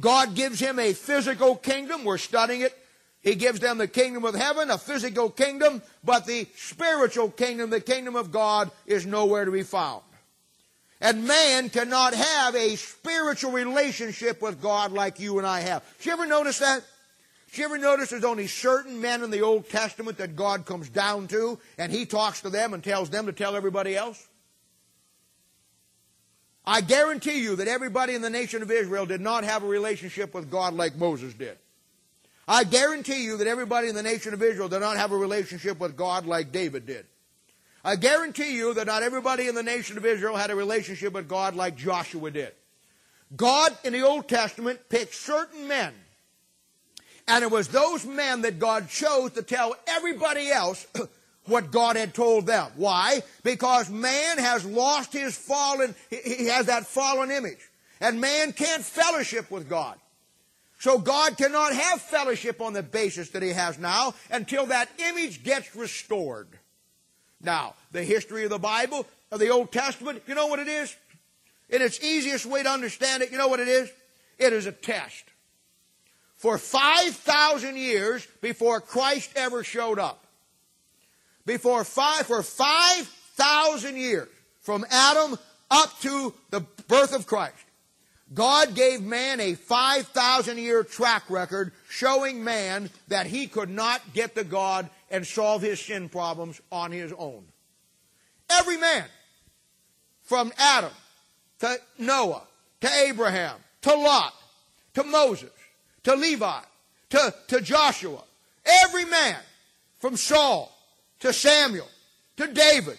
God gives him a physical kingdom. We're studying it. He gives them the kingdom of heaven, a physical kingdom, but the spiritual kingdom, the kingdom of God, is nowhere to be found. And man cannot have a spiritual relationship with God like you and I have. Did you ever notice that? Did you ever notice there's only certain men in the Old Testament that God comes down to and he talks to them and tells them to tell everybody else? I guarantee you that everybody in the nation of Israel did not have a relationship with God like Moses did. I guarantee you that everybody in the nation of Israel did not have a relationship with God like David did. I guarantee you that not everybody in the nation of Israel had a relationship with God like Joshua did. God in the Old Testament picked certain men, and it was those men that God chose to tell everybody else *clears throat* what God had told them. Why? Because man has lost his fallen, he has that fallen image. And man can't fellowship with God. So God cannot have fellowship on the basis that he has now until that image gets restored. Now, the history of the Bible of the Old Testament, you know what it is? In its easiest way to understand it, you know what it is? It is a test. For 5,000 years before Christ ever showed up, before five, for 5,000 years, from Adam up to the birth of Christ, God gave man a 5,000 year track record showing man that he could not get to God and solve his sin problems on his own. Every man, from Adam to Noah, to Abraham, to Lot, to Moses, to Levi, to, to Joshua, every man, from Saul to Samuel, to David,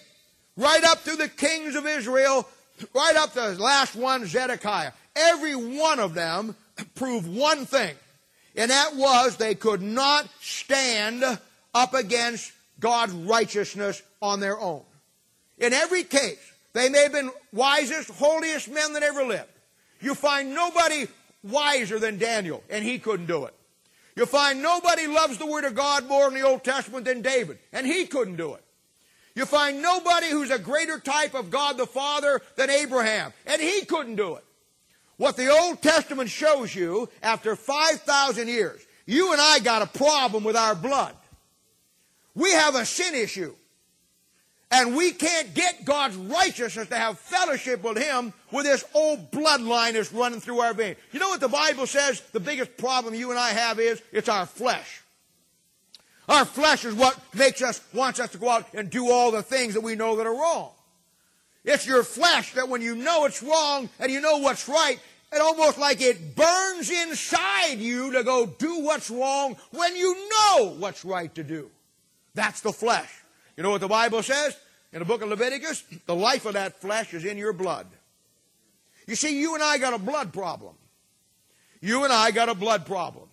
right up through the kings of Israel, right up to the last one, Zedekiah. Every one of them *clears throat* proved one thing, and that was they could not stand up against God's righteousness on their own. In every case, they may have been wisest, holiest men that ever lived. You find nobody wiser than Daniel, and he couldn't do it. You'll find nobody loves the Word of God more in the Old Testament than David, and he couldn't do it. You'll find nobody who's a greater type of God the Father than Abraham, and he couldn't do it. What the Old Testament shows you, after 5,000 years, you and I got a problem with our blood. We have a sin issue. And we can't get God's righteousness to have fellowship with Him with this old bloodline that's running through our veins. You know what the Bible says the biggest problem you and I have is? It's our flesh. Our flesh is what makes us, wants us to go out and do all the things that we know that are wrong. It's your flesh that when you know it's wrong and you know what's right, it almost like it burns inside you to go do what's wrong when you know what's right to do. That's the flesh. You know what the Bible says in the book of Leviticus? The life of that flesh is in your blood. You see, you and I got a blood problem. You and I got a blood problem.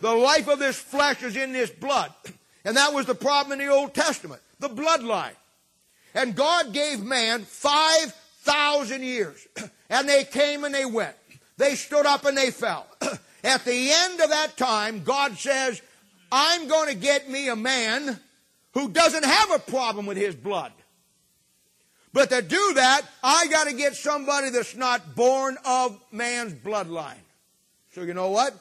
The life of this flesh is in this blood. *clears throat* And that was the problem in the Old Testament. The bloodline. And God gave man 5,000 years. *clears throat* And they came and they went. They stood up and they fell. *clears throat* At the end of that time, God says, I'm going to get me a man who doesn't have a problem with his blood. But to do that, I got to get somebody that's not born of man's bloodline. So you know what?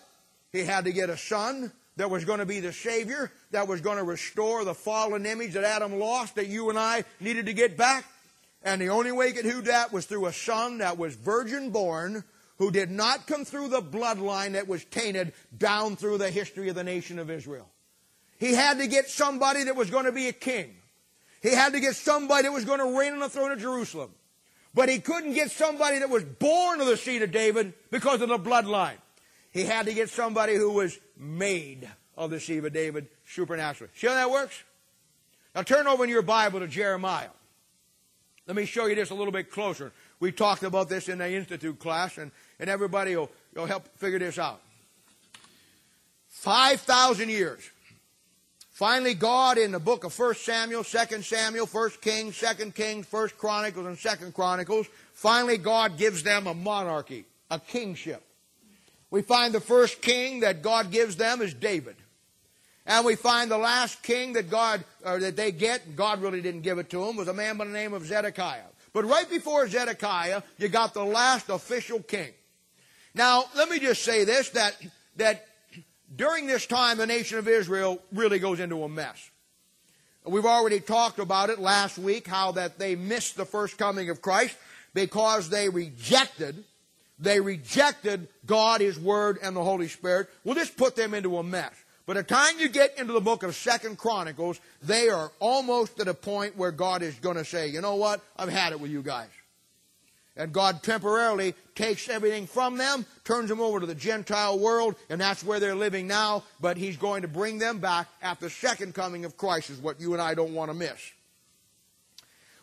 He had to get a son that was going to be the Savior, that was going to restore the fallen image that Adam lost, that you and I needed to get back. And the only way he could do that was through a son that was virgin born, who did not come through the bloodline that was tainted down through the history of the nation of Israel. He had to get somebody that was going to be a king. He had to get somebody that was going to reign on the throne of Jerusalem. But he couldn't get somebody that was born of the seed of David because of the bloodline. He had to get somebody who was made of the seed of David supernaturally. See how that works? Now turn over in your Bible to Jeremiah. Let me show you this a little bit closer. We talked about this in the Institute class, and, and everybody will, will help figure this out. 5,000 years. Finally, God in the book of 1 Samuel, 2 Samuel, 1 Kings, 2 Kings, 1 Chronicles, and 2 Chronicles, finally God gives them a monarchy, a kingship. We find the first king that God gives them is David. And we find the last king that God, or that they get, God really didn't give it to him, was a man by the name of Zedekiah. But right before Zedekiah, you got the last official king. Now, let me just say this, that, that during this time, the nation of Israel really goes into a mess. We've already talked about it last week, how that they missed the first coming of Christ because they rejected, they rejected God, His Word, and the Holy Spirit. Well, this put them into a mess. By the time you get into the book of Second Chronicles, they are almost at a point where God is going to say, you know what? I've had it with you guys. And God temporarily takes everything from them, turns them over to the Gentile world, and that's where they're living now. But He's going to bring them back at the second coming of Christ, is what you and I don't want to miss.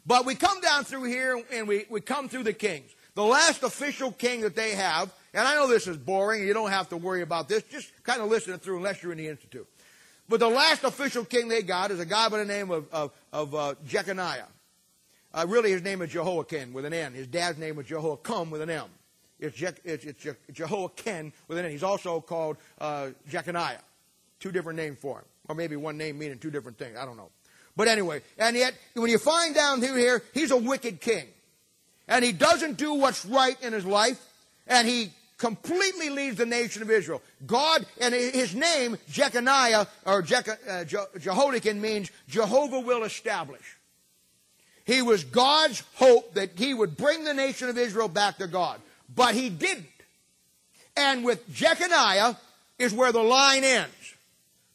But we come down through here and we, we come through the kings. The last official king that they have, and I know this is boring, you don't have to worry about this, just kind of listen it through unless you're in the Institute. But the last official king they got is a guy by the name of, of, of uh, Jeconiah. Uh, really, his name is Jehoiachin with an N. His dad's name was Jehoiakim with an M. It's, Je- it's, it's Je- Jehoiachin with an N. He's also called uh, Jeconiah. Two different names for him. Or maybe one name meaning two different things. I don't know. But anyway, and yet, when you find down through here, he's a wicked king. And he doesn't do what's right in his life, and he completely leads the nation of Israel. God, and his name, Jeconiah, or Je- uh, Jehoiachin, means Jehovah will establish. He was God's hope that he would bring the nation of Israel back to God. But he didn't. And with Jeconiah is where the line ends.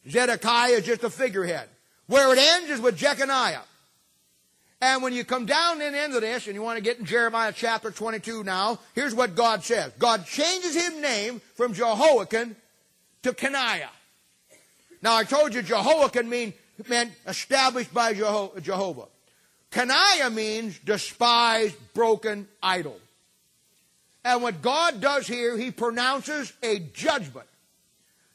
Zedekiah is just a figurehead. Where it ends is with Jeconiah. And when you come down and of this, and you want to get in Jeremiah chapter 22 now, here's what God says. God changes his name from Jehoiachin to Coniah. Now I told you Jehoiachin mean, meant established by Jehovah. Coniah means despised, broken idol. And what God does here, he pronounces a judgment.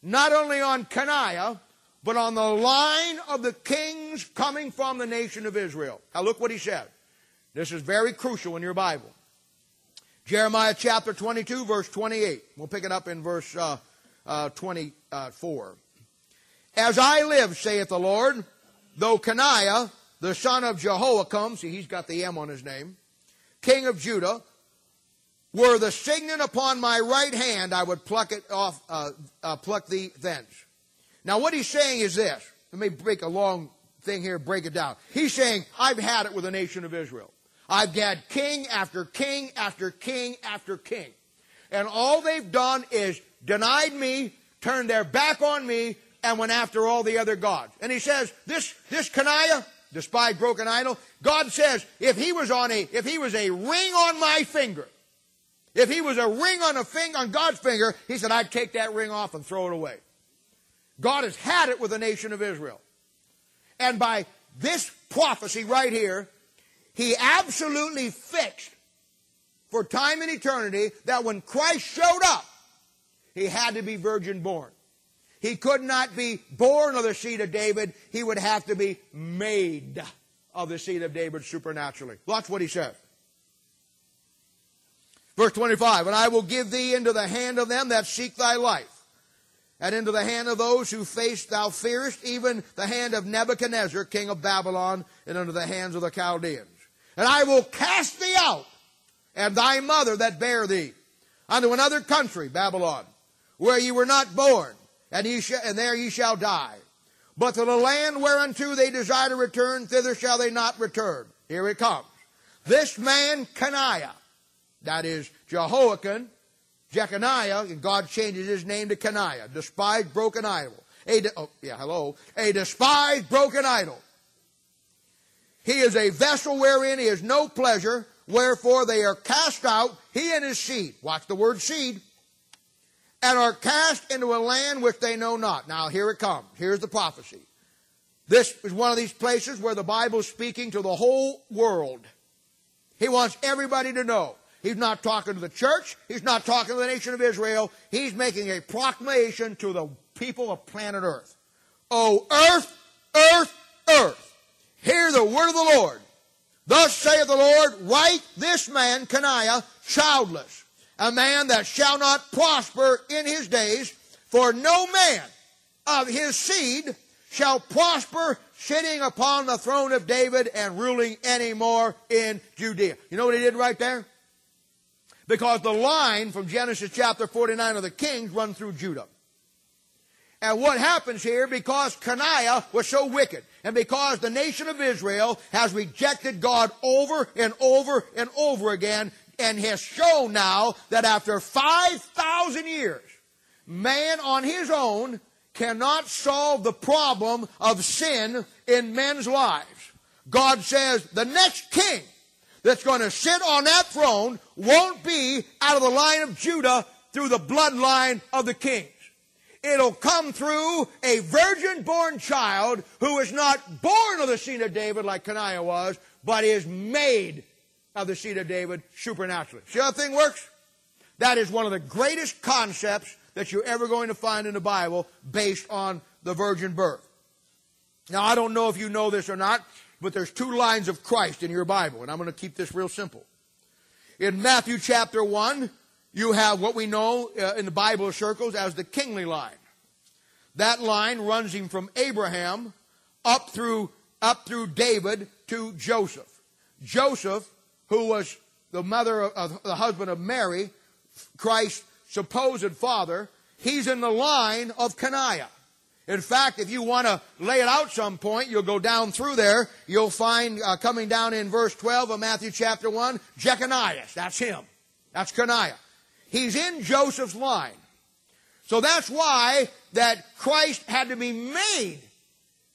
Not only on Coniah, but on the line of the kings coming from the nation of Israel. Now look what he said. This is very crucial in your Bible. Jeremiah chapter 22, verse 28. We'll pick it up in verse uh, uh, 24. As I live, saith the Lord, though Coniah, the son of Jehoiakim, see, he's got the M on his name, king of Judah, were the signet upon my right hand, I would pluck it off, uh, uh pluck thee thence. Now, what he's saying is this. Let me break a long thing here, break it down. He's saying, I've had it with the nation of Israel. I've had king after king after king after king. And all they've done is denied me, turned their back on me, and went after all the other gods. And he says, this, this Coniah, despised broken idol, God says, if he was on a, if he was a ring on my finger, if he was a ring on a finger, on God's finger, he said, I'd take that ring off and throw it away. God has had it with the nation of Israel. And by this prophecy right here, he absolutely fixed for time and eternity that when Christ showed up, he had to be virgin born. He could not be born of the seed of David. He would have to be made of the seed of David supernaturally. That's what he says. Verse 25, And I will give thee into the hand of them that seek thy life and into the hand of those who face thou fearest, even the hand of Nebuchadnezzar, king of Babylon, and into the hands of the Chaldeans. And I will cast thee out, and thy mother that bare thee, unto another country, Babylon, where ye were not born, and, ye sh- and there ye shall die. But to the land whereunto they desire to return, thither shall they not return. Here it comes. This man, Coniah, that is Jehoiachin, Jeconiah, and God changes his name to Coniah, despised, broken idol. A, de- oh, yeah, hello. A despised, broken idol. He is a vessel wherein he has no pleasure, wherefore they are cast out, he and his seed. Watch the word seed. And are cast into a land which they know not. Now here it comes. Here's the prophecy. This is one of these places where the Bible is speaking to the whole world. He wants everybody to know. He's not talking to the church. He's not talking to the nation of Israel. He's making a proclamation to the people of planet Earth. Oh, earth, earth, earth. Hear the word of the Lord. Thus saith the Lord, write this man, Coniah, childless, a man that shall not prosper in his days, for no man of his seed shall prosper sitting upon the throne of David and ruling any more in Judea. You know what he did right there? Because the line from Genesis chapter 49 of the Kings run through Judah. And what happens here, because Coniah was so wicked, and because the nation of Israel has rejected God over and over and over again, and has shown now that after 5,000 years, man on his own cannot solve the problem of sin in men's lives. God says the next king that's going to sit on that throne won't be out of the line of Judah through the bloodline of the kings. It'll come through a virgin born child who is not born of the seed of David like Coniah was, but is made of the seed of David supernaturally. See how the thing works? That is one of the greatest concepts that you're ever going to find in the Bible based on the virgin birth. Now, I don't know if you know this or not, but there's two lines of Christ in your Bible, and I'm going to keep this real simple. In Matthew chapter 1, you have what we know uh, in the Bible circles as the kingly line. That line runs him from Abraham up through up through David to Joseph. Joseph, who was the mother of, of the husband of Mary, Christ's supposed father, he's in the line of Coniah. In fact, if you want to lay it out some point, you'll go down through there. You'll find uh, coming down in verse 12 of Matthew chapter 1, Jeconias. That's him. That's Coniah. He's in Joseph's line. So that's why that Christ had to be made.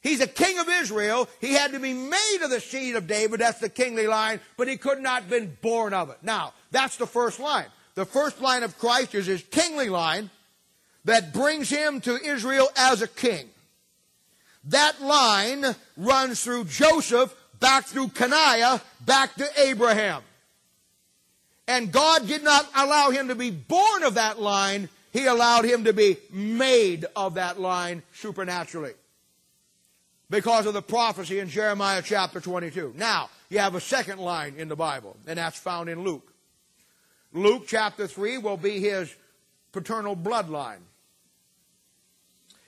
He's a king of Israel. He had to be made of the seed of David. That's the kingly line, but he could not have been born of it. Now, that's the first line. The first line of Christ is his kingly line that brings him to Israel as a king. That line runs through Joseph, back through Coniah, back to Abraham. And God did not allow him to be born of that line. He allowed him to be made of that line supernaturally. Because of the prophecy in Jeremiah chapter 22. Now, you have a second line in the Bible, and that's found in Luke. Luke chapter 3 will be his paternal bloodline.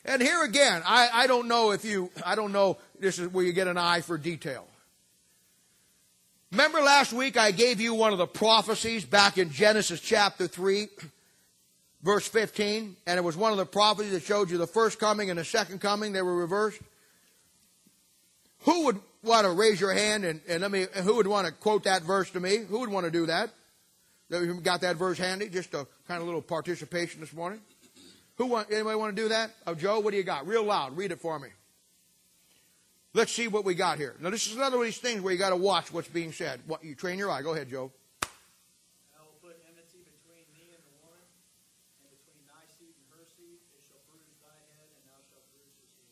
And here again, I, I don't know if you, I don't know, this is where you get an eye for detail. Remember last week I gave you one of the prophecies back in Genesis chapter 3, verse 15, and it was one of the prophecies that showed you the first coming and the second coming, they were reversed. Who would want to raise your hand and, and let me, who would want to quote that verse to me? Who would want to do that? Got that verse handy? Just a kind of little participation this morning. Who want, anybody want to do that? Oh, Joe, what do you got? Real loud. Read it for me. Let's see what we got here. Now, this is another of these things where you got to watch what's being said. What, you train your eye. Go ahead, Joe.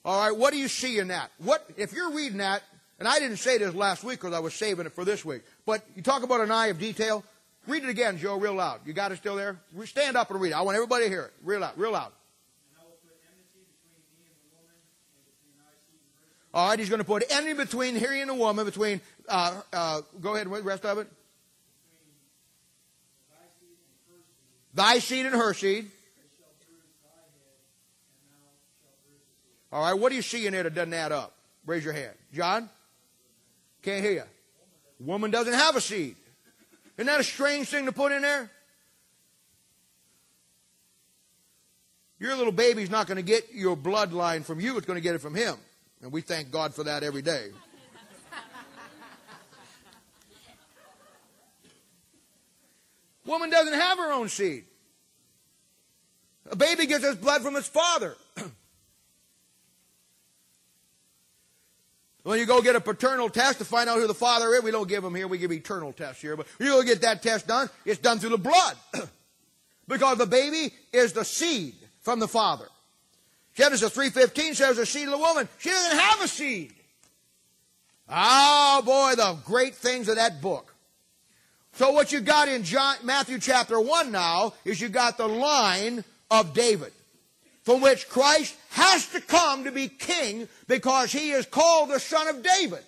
All right, what do you see in that? What if you're reading that? And I didn't say this last week because I was saving it for this week. But you talk about an eye of detail. Read it again, Joe, real loud. You got it still there? Stand up and read it. I want everybody to hear it. Real loud, real loud. All right, he's going to put enmity between he and the woman, between, uh, uh, go ahead and the rest of it. Thy seed and her seed. All right, what do you see in there that doesn't add up? Raise your hand. John? Can't hear you. Woman doesn't have a seed. Isn't that a strange thing to put in there? Your little baby's not going to get your bloodline from you, it's going to get it from him. And we thank God for that every day. Woman doesn't have her own seed. A baby gets his blood from its father. When you go get a paternal test to find out who the father is, we don't give them here, we give eternal tests here. But you go get that test done, it's done through the blood. *clears throat* because the baby is the seed from the father. Genesis 3.15 says the seed of the woman. She doesn't have a seed. Oh boy, the great things of that book. So what you got in John, Matthew chapter 1 now is you got the line of David from which Christ has to come to be king because he is called the son of David.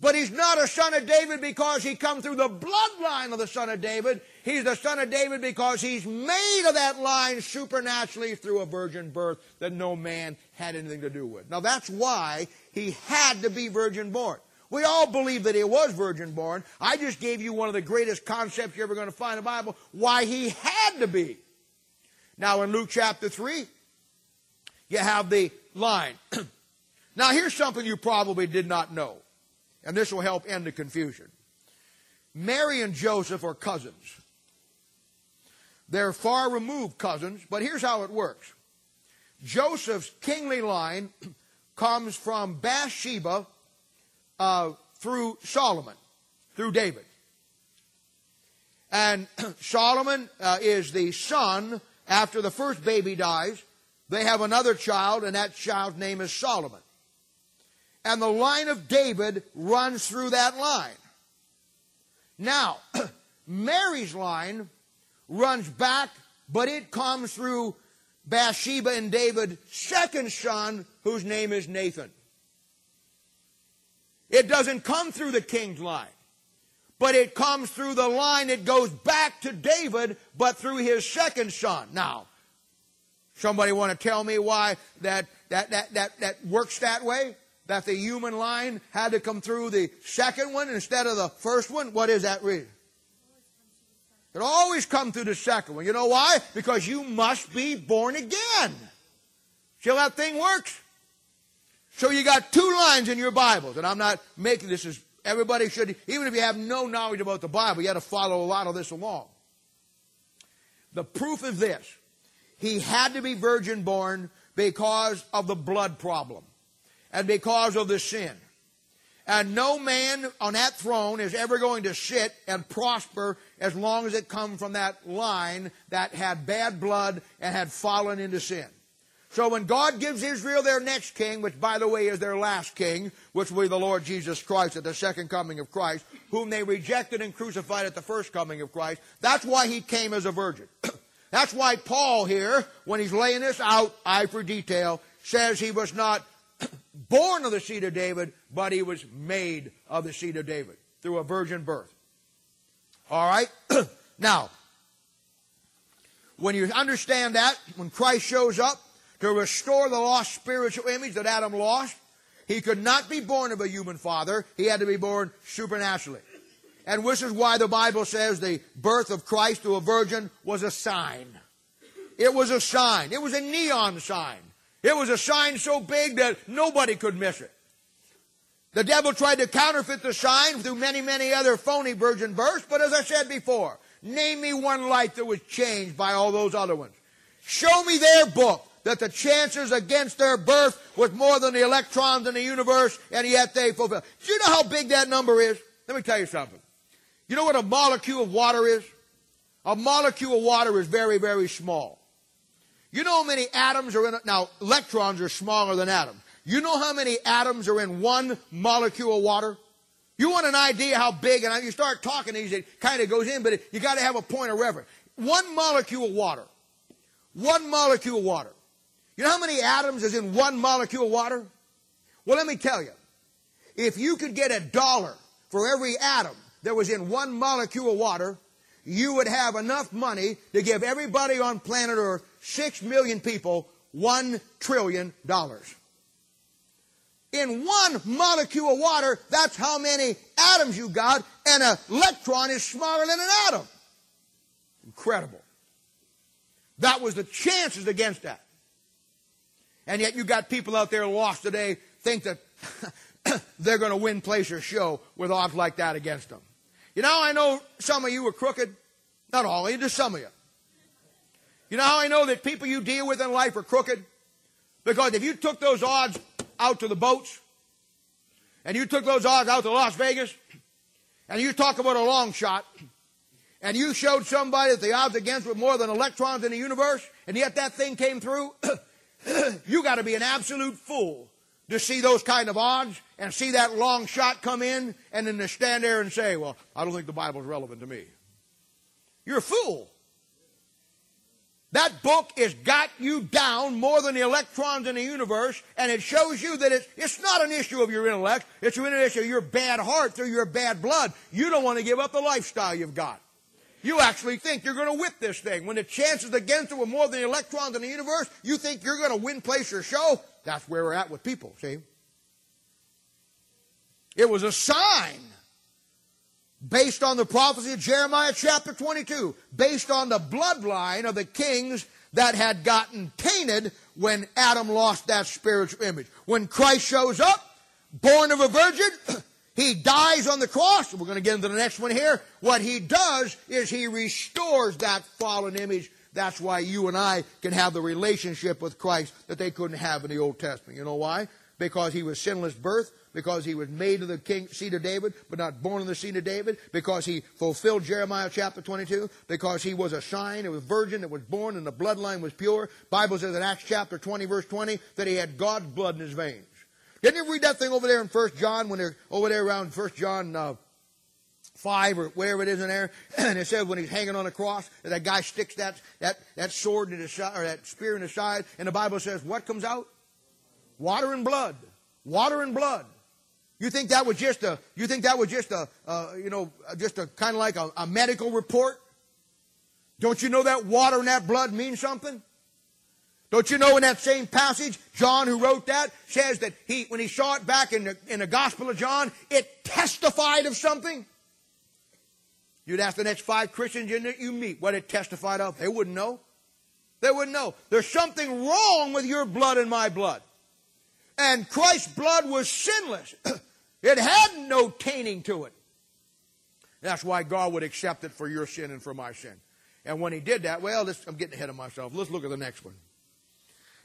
But he's not a son of David because he comes through the bloodline of the son of David. He's the son of David because he's made of that line supernaturally through a virgin birth that no man had anything to do with. Now that's why he had to be virgin born. We all believe that he was virgin born. I just gave you one of the greatest concepts you're ever going to find in the Bible, why he had to be. Now in Luke chapter 3, you have the line. *clears throat* now, here's something you probably did not know, and this will help end the confusion. Mary and Joseph are cousins. They're far removed cousins, but here's how it works Joseph's kingly line *clears throat* comes from Bathsheba uh, through Solomon, through David. And *clears throat* Solomon uh, is the son after the first baby dies they have another child, and that child's name is Solomon. And the line of David runs through that line. Now, *clears throat* Mary's line runs back, but it comes through Bathsheba and David's second son, whose name is Nathan. It doesn't come through the king's line, but it comes through the line that goes back to David, but through his second son. Now, Somebody want to tell me why that, that, that, that, that works that way? that the human line had to come through the second one instead of the first one? What is that reason? It always come through the second one. You know why? Because you must be born again. See how that thing works? So you got two lines in your Bibles, and I'm not making this as everybody should, even if you have no knowledge about the Bible, you got to follow a lot of this along. The proof is this. He had to be virgin born because of the blood problem and because of the sin. And no man on that throne is ever going to sit and prosper as long as it comes from that line that had bad blood and had fallen into sin. So when God gives Israel their next king, which by the way is their last king, which will be the Lord Jesus Christ at the second coming of Christ, whom they rejected and crucified at the first coming of Christ, that's why he came as a virgin. *clears throat* that's why Paul here, when he's laying this out, eye for detail, says he was not *clears throat* born of the seed of David, but he was made of the seed of David through a virgin birth. All right? *clears throat* now, when you understand that, when Christ shows up to restore the lost spiritual image that Adam lost, he could not be born of a human father. He had to be born supernaturally. And this is why the Bible says the birth of Christ to a virgin was a sign. It was a sign. It was a neon sign. It was a sign so big that nobody could miss it. The devil tried to counterfeit the sign through many, many other phony virgin births, but as I said before, name me one life that was changed by all those other ones. Show me their book that the chances against their birth was more than the electrons in the universe, and yet they fulfilled. Do you know how big that number is? Let me tell you something. You know what a molecule of water is? A molecule of water is very, very small. You know how many atoms are in it? Now, electrons are smaller than atoms. You know how many atoms are in one molecule of water? You want an idea how big, and you start talking these, it kind of goes in, but you got to have a point of reference. One molecule of water. One molecule of water. You know how many atoms is in one molecule of water? Well, let me tell you. If you could get a dollar for every atom that was in one molecule of water, you would have enough money to give everybody on planet Earth six million people one trillion dollars. In one molecule of water, that's how many atoms you got, and an electron is smaller than an atom. Incredible. That was the chances against that. And yet you got people out there lost today think that *laughs* they're going to win, place, or show with odds like that against them. You know, I know some of you are crooked. Not all of you, just some of you. You know how I know that people you deal with in life are crooked? Because if you took those odds out to the boats, and you took those odds out to Las Vegas, and you talk about a long shot, and you showed somebody that the odds against were more than electrons in the universe, and yet that thing came through, *coughs* you got to be an absolute fool to see those kind of odds and see that long shot come in and then to stand there and say, well, I don't think the Bible's relevant to me. You're a fool. That book has got you down more than the electrons in the universe, and it shows you that it's, it's not an issue of your intellect, it's an issue of your bad heart through your bad blood. You don't want to give up the lifestyle you've got. You actually think you're going to whip this thing. When the chances against it were more than the electrons in the universe, you think you're going to win, place, or show. That's where we're at with people, see? It was a sign based on the prophecy of Jeremiah chapter 22, based on the bloodline of the kings that had gotten tainted when Adam lost that spiritual image. When Christ shows up, born of a virgin, *clears throat* he dies on the cross. We're going to get into the next one here. What he does is he restores that fallen image. That's why you and I can have the relationship with Christ that they couldn't have in the Old Testament. You know why? Because he was sinless birth, because he was made of the king, seed of David, but not born of the seed of David, because he fulfilled Jeremiah chapter 22, because he was a sign, it was virgin, it was born, and the bloodline was pure. Bible says in Acts chapter 20, verse 20, that he had God's blood in his veins. Didn't you read that thing over there in First John when they're over there around First John uh, five or whatever it is in there, *clears throat* and it says when he's hanging on the cross, that guy sticks that that that sword in his side or that spear in his side, and the Bible says what comes out? Water and blood. Water and blood. You think that was just a, you think that was just a, uh, you know, just a kind of like a, a medical report? Don't you know that water and that blood mean something? Don't you know in that same passage, John who wrote that says that he, when he saw it back in the, in the Gospel of John, it testified of something? You'd ask the next five Christians you meet what it testified of. They wouldn't know. They wouldn't know. There's something wrong with your blood and my blood. And Christ's blood was sinless. *clears throat* it had no tainting to it. That's why God would accept it for your sin and for my sin. And when he did that, well, I'm getting ahead of myself. Let's look at the next one.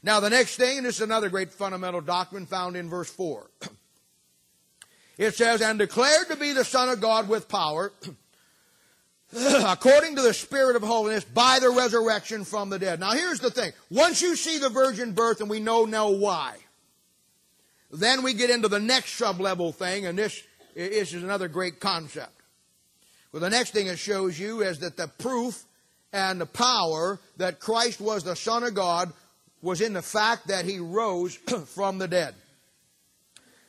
Now, the next thing, and this is another great fundamental doctrine found in verse 4. *clears throat* It says, And declared to be the Son of God with power, *clears throat* according to the Spirit of holiness, by the resurrection from the dead. Now, here's the thing. Once you see the virgin birth, and we know now why, then we get into the next sub-level thing, and this, this is another great concept. Well, the next thing it shows you is that the proof and the power that Christ was the Son of God was in the fact that he rose *clears throat* from the dead.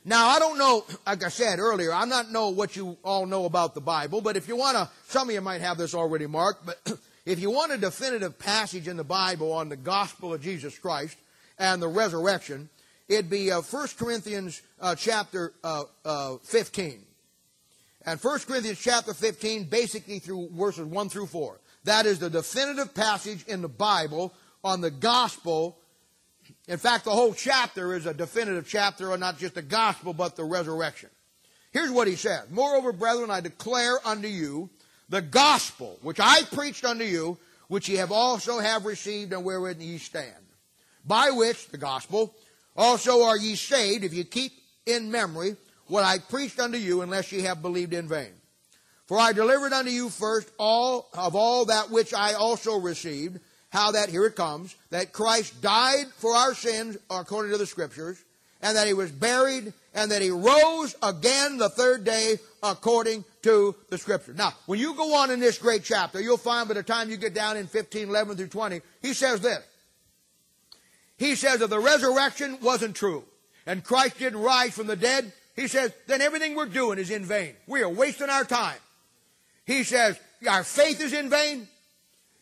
Now, I don't know, *clears throat* like I said earlier, I'm not know what you all know about the Bible, but if you want to, some of you might have this already marked, but *clears throat* if you want a definitive passage in the Bible on the gospel of Jesus Christ and the resurrection, it'd be uh, 1 Corinthians uh, chapter uh, uh 15. And 1 Corinthians chapter 15, basically through verses 1 through 4. That is the definitive passage in the Bible on the gospel in fact, the whole chapter is a definitive chapter on not just the gospel, but the resurrection. Here's what he says. Moreover, brethren, I declare unto you the gospel, which I preached unto you, which ye have also have received and wherein ye stand. By which, the gospel, also are ye saved, if ye keep in memory what I preached unto you, unless ye have believed in vain. For I delivered unto you first all of all that which I also received, how that, here it comes, that Christ died for our sins according to the scriptures, and that he was buried, and that he rose again the third day according to the scripture. Now, when you go on in this great chapter, you'll find by the time you get down in 15, 11 through 20, he says this. He says that the resurrection wasn't true, and Christ didn't rise from the dead, he says, then everything we're doing is in vain. We are wasting our time. He says, our faith is in vain.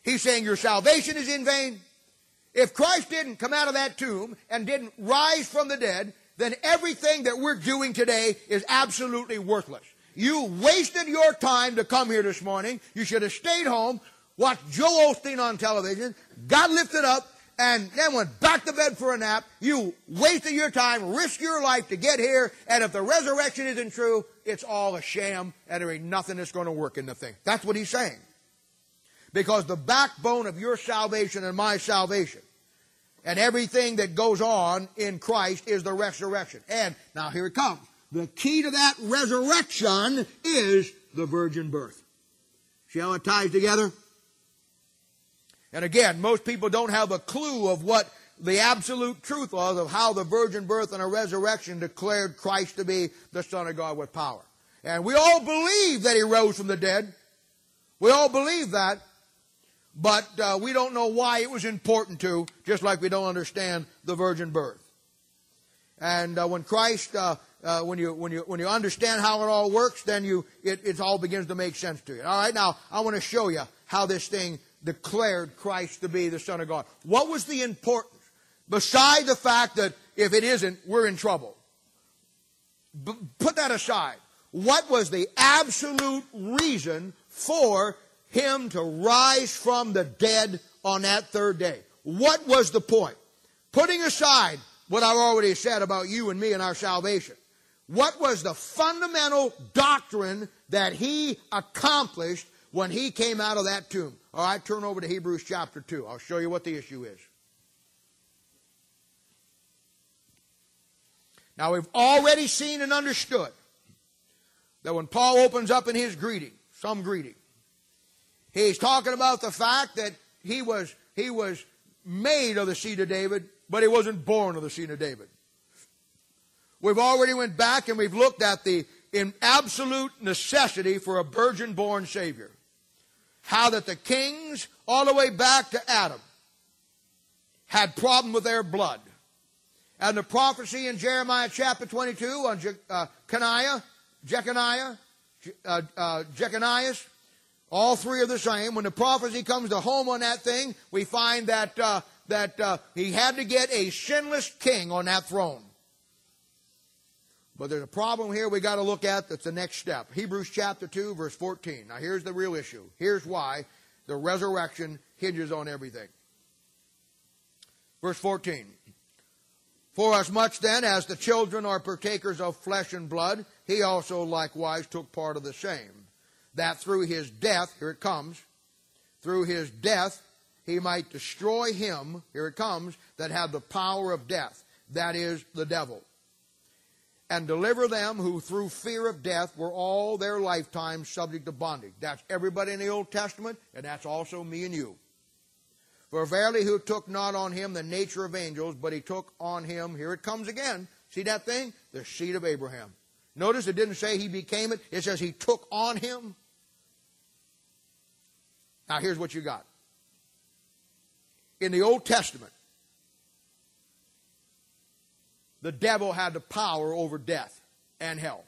He's saying your salvation is in vain. If Christ didn't come out of that tomb and didn't rise from the dead, then everything that we're doing today is absolutely worthless. You wasted your time to come here this morning. You should have stayed home, watched Joel Osteen on television, got lifted up, and then went back to bed for a nap. You wasted your time, risked your life to get here, and if the resurrection isn't true, it's all a sham, and there ain't nothing that's going to work in the thing. That's what he's saying. Because the backbone of your salvation and my salvation and everything that goes on in Christ is the resurrection. And now here it comes. The key to that resurrection is the virgin birth. See how it ties together? And again, most people don't have a clue of what the absolute truth was of how the virgin birth and a resurrection declared Christ to be the Son of God with power. And we all believe that he rose from the dead. We all believe that but uh, we don't know why it was important to, just like we don't understand the virgin birth. And uh, when Christ, uh, uh, when you when you when you understand how it all works, then you it, it all begins to make sense to you. All right, now I want to show you how this thing declared Christ to be the Son of God. What was the importance beside the fact that if it isn't, we're in trouble? B- put that aside. What was the absolute reason for him to rise from the dead on that third day. What was the point? Putting aside what I've already said about you and me and our salvation, what was the fundamental doctrine that he accomplished when he came out of that tomb? All right, turn over to Hebrews chapter 2. I'll show you what the issue is. Now, we've already seen and understood that when Paul opens up in his greeting, some greeting, He's talking about the fact that he was, he was made of the seed of David, but he wasn't born of the seed of David. We've already went back and we've looked at the absolute necessity for a virgin born Savior. How that the kings, all the way back to Adam, had problem with their blood. And the prophecy in Jeremiah chapter 22 on Je- uh, Jeconiah, Jeconiah, uh, uh, Jeconias, all three are the same. When the prophecy comes to home on that thing, we find that uh, that uh, he had to get a sinless king on that throne. But there's a problem here we got to look at that's the next step. Hebrews chapter 2, verse 14. Now here's the real issue. Here's why the resurrection hinges on everything. Verse 14. For as much then as the children are partakers of flesh and blood, he also likewise took part of the same, that through his death, here it comes, through his death he might destroy him, here it comes, that had the power of death, that is, the devil and deliver them who through fear of death were all their lifetime subject to bondage. That's everybody in the Old Testament, and that's also me and you. For verily who took not on him the nature of angels, but he took on him, here it comes again. See that thing? The seed of Abraham. Notice it didn't say he became it, it says he took on him. Now here's what you got. In the Old Testament, the devil had the power over death and hell.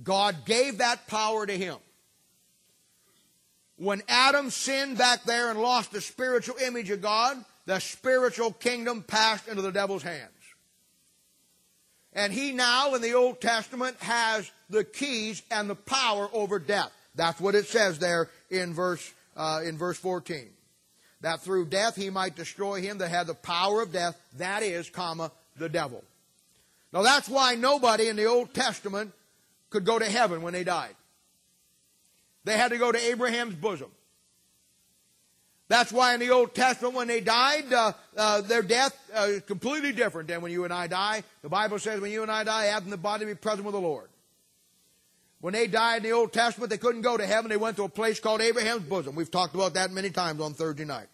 God gave that power to him. When Adam sinned back there and lost the spiritual image of God, the spiritual kingdom passed into the devil's hands. And he now, in the Old Testament, has the keys and the power over death. That's what it says there in verse, uh, in verse 14 that through death he might destroy him that had the power of death, that is, comma, the devil. Now that's why nobody in the Old Testament could go to heaven when they died. They had to go to Abraham's bosom. That's why in the Old Testament, when they died, uh, uh, their death uh, is completely different than when you and I die. The Bible says when you and I die, have the body be present with the Lord. When they died in the Old Testament, they couldn't go to heaven. They went to a place called Abraham's bosom. We've talked about that many times on Thursday night.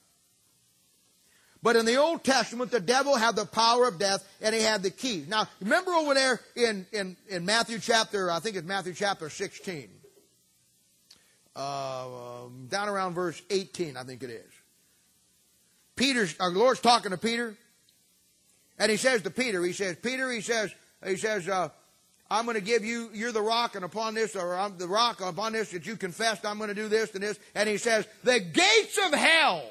But in the Old Testament, the devil had the power of death and he had the keys. Now, remember over there in, in, in Matthew chapter, I think it's Matthew chapter 16. Uh, um, down around verse 18, I think it is. Peter's, our Lord's talking to Peter. And he says to Peter, he says, Peter, he says, he says, uh, I'm going to give you, you're the rock, and upon this, or I'm the rock upon this that you confessed, I'm going to do this and this. And he says, the gates of hell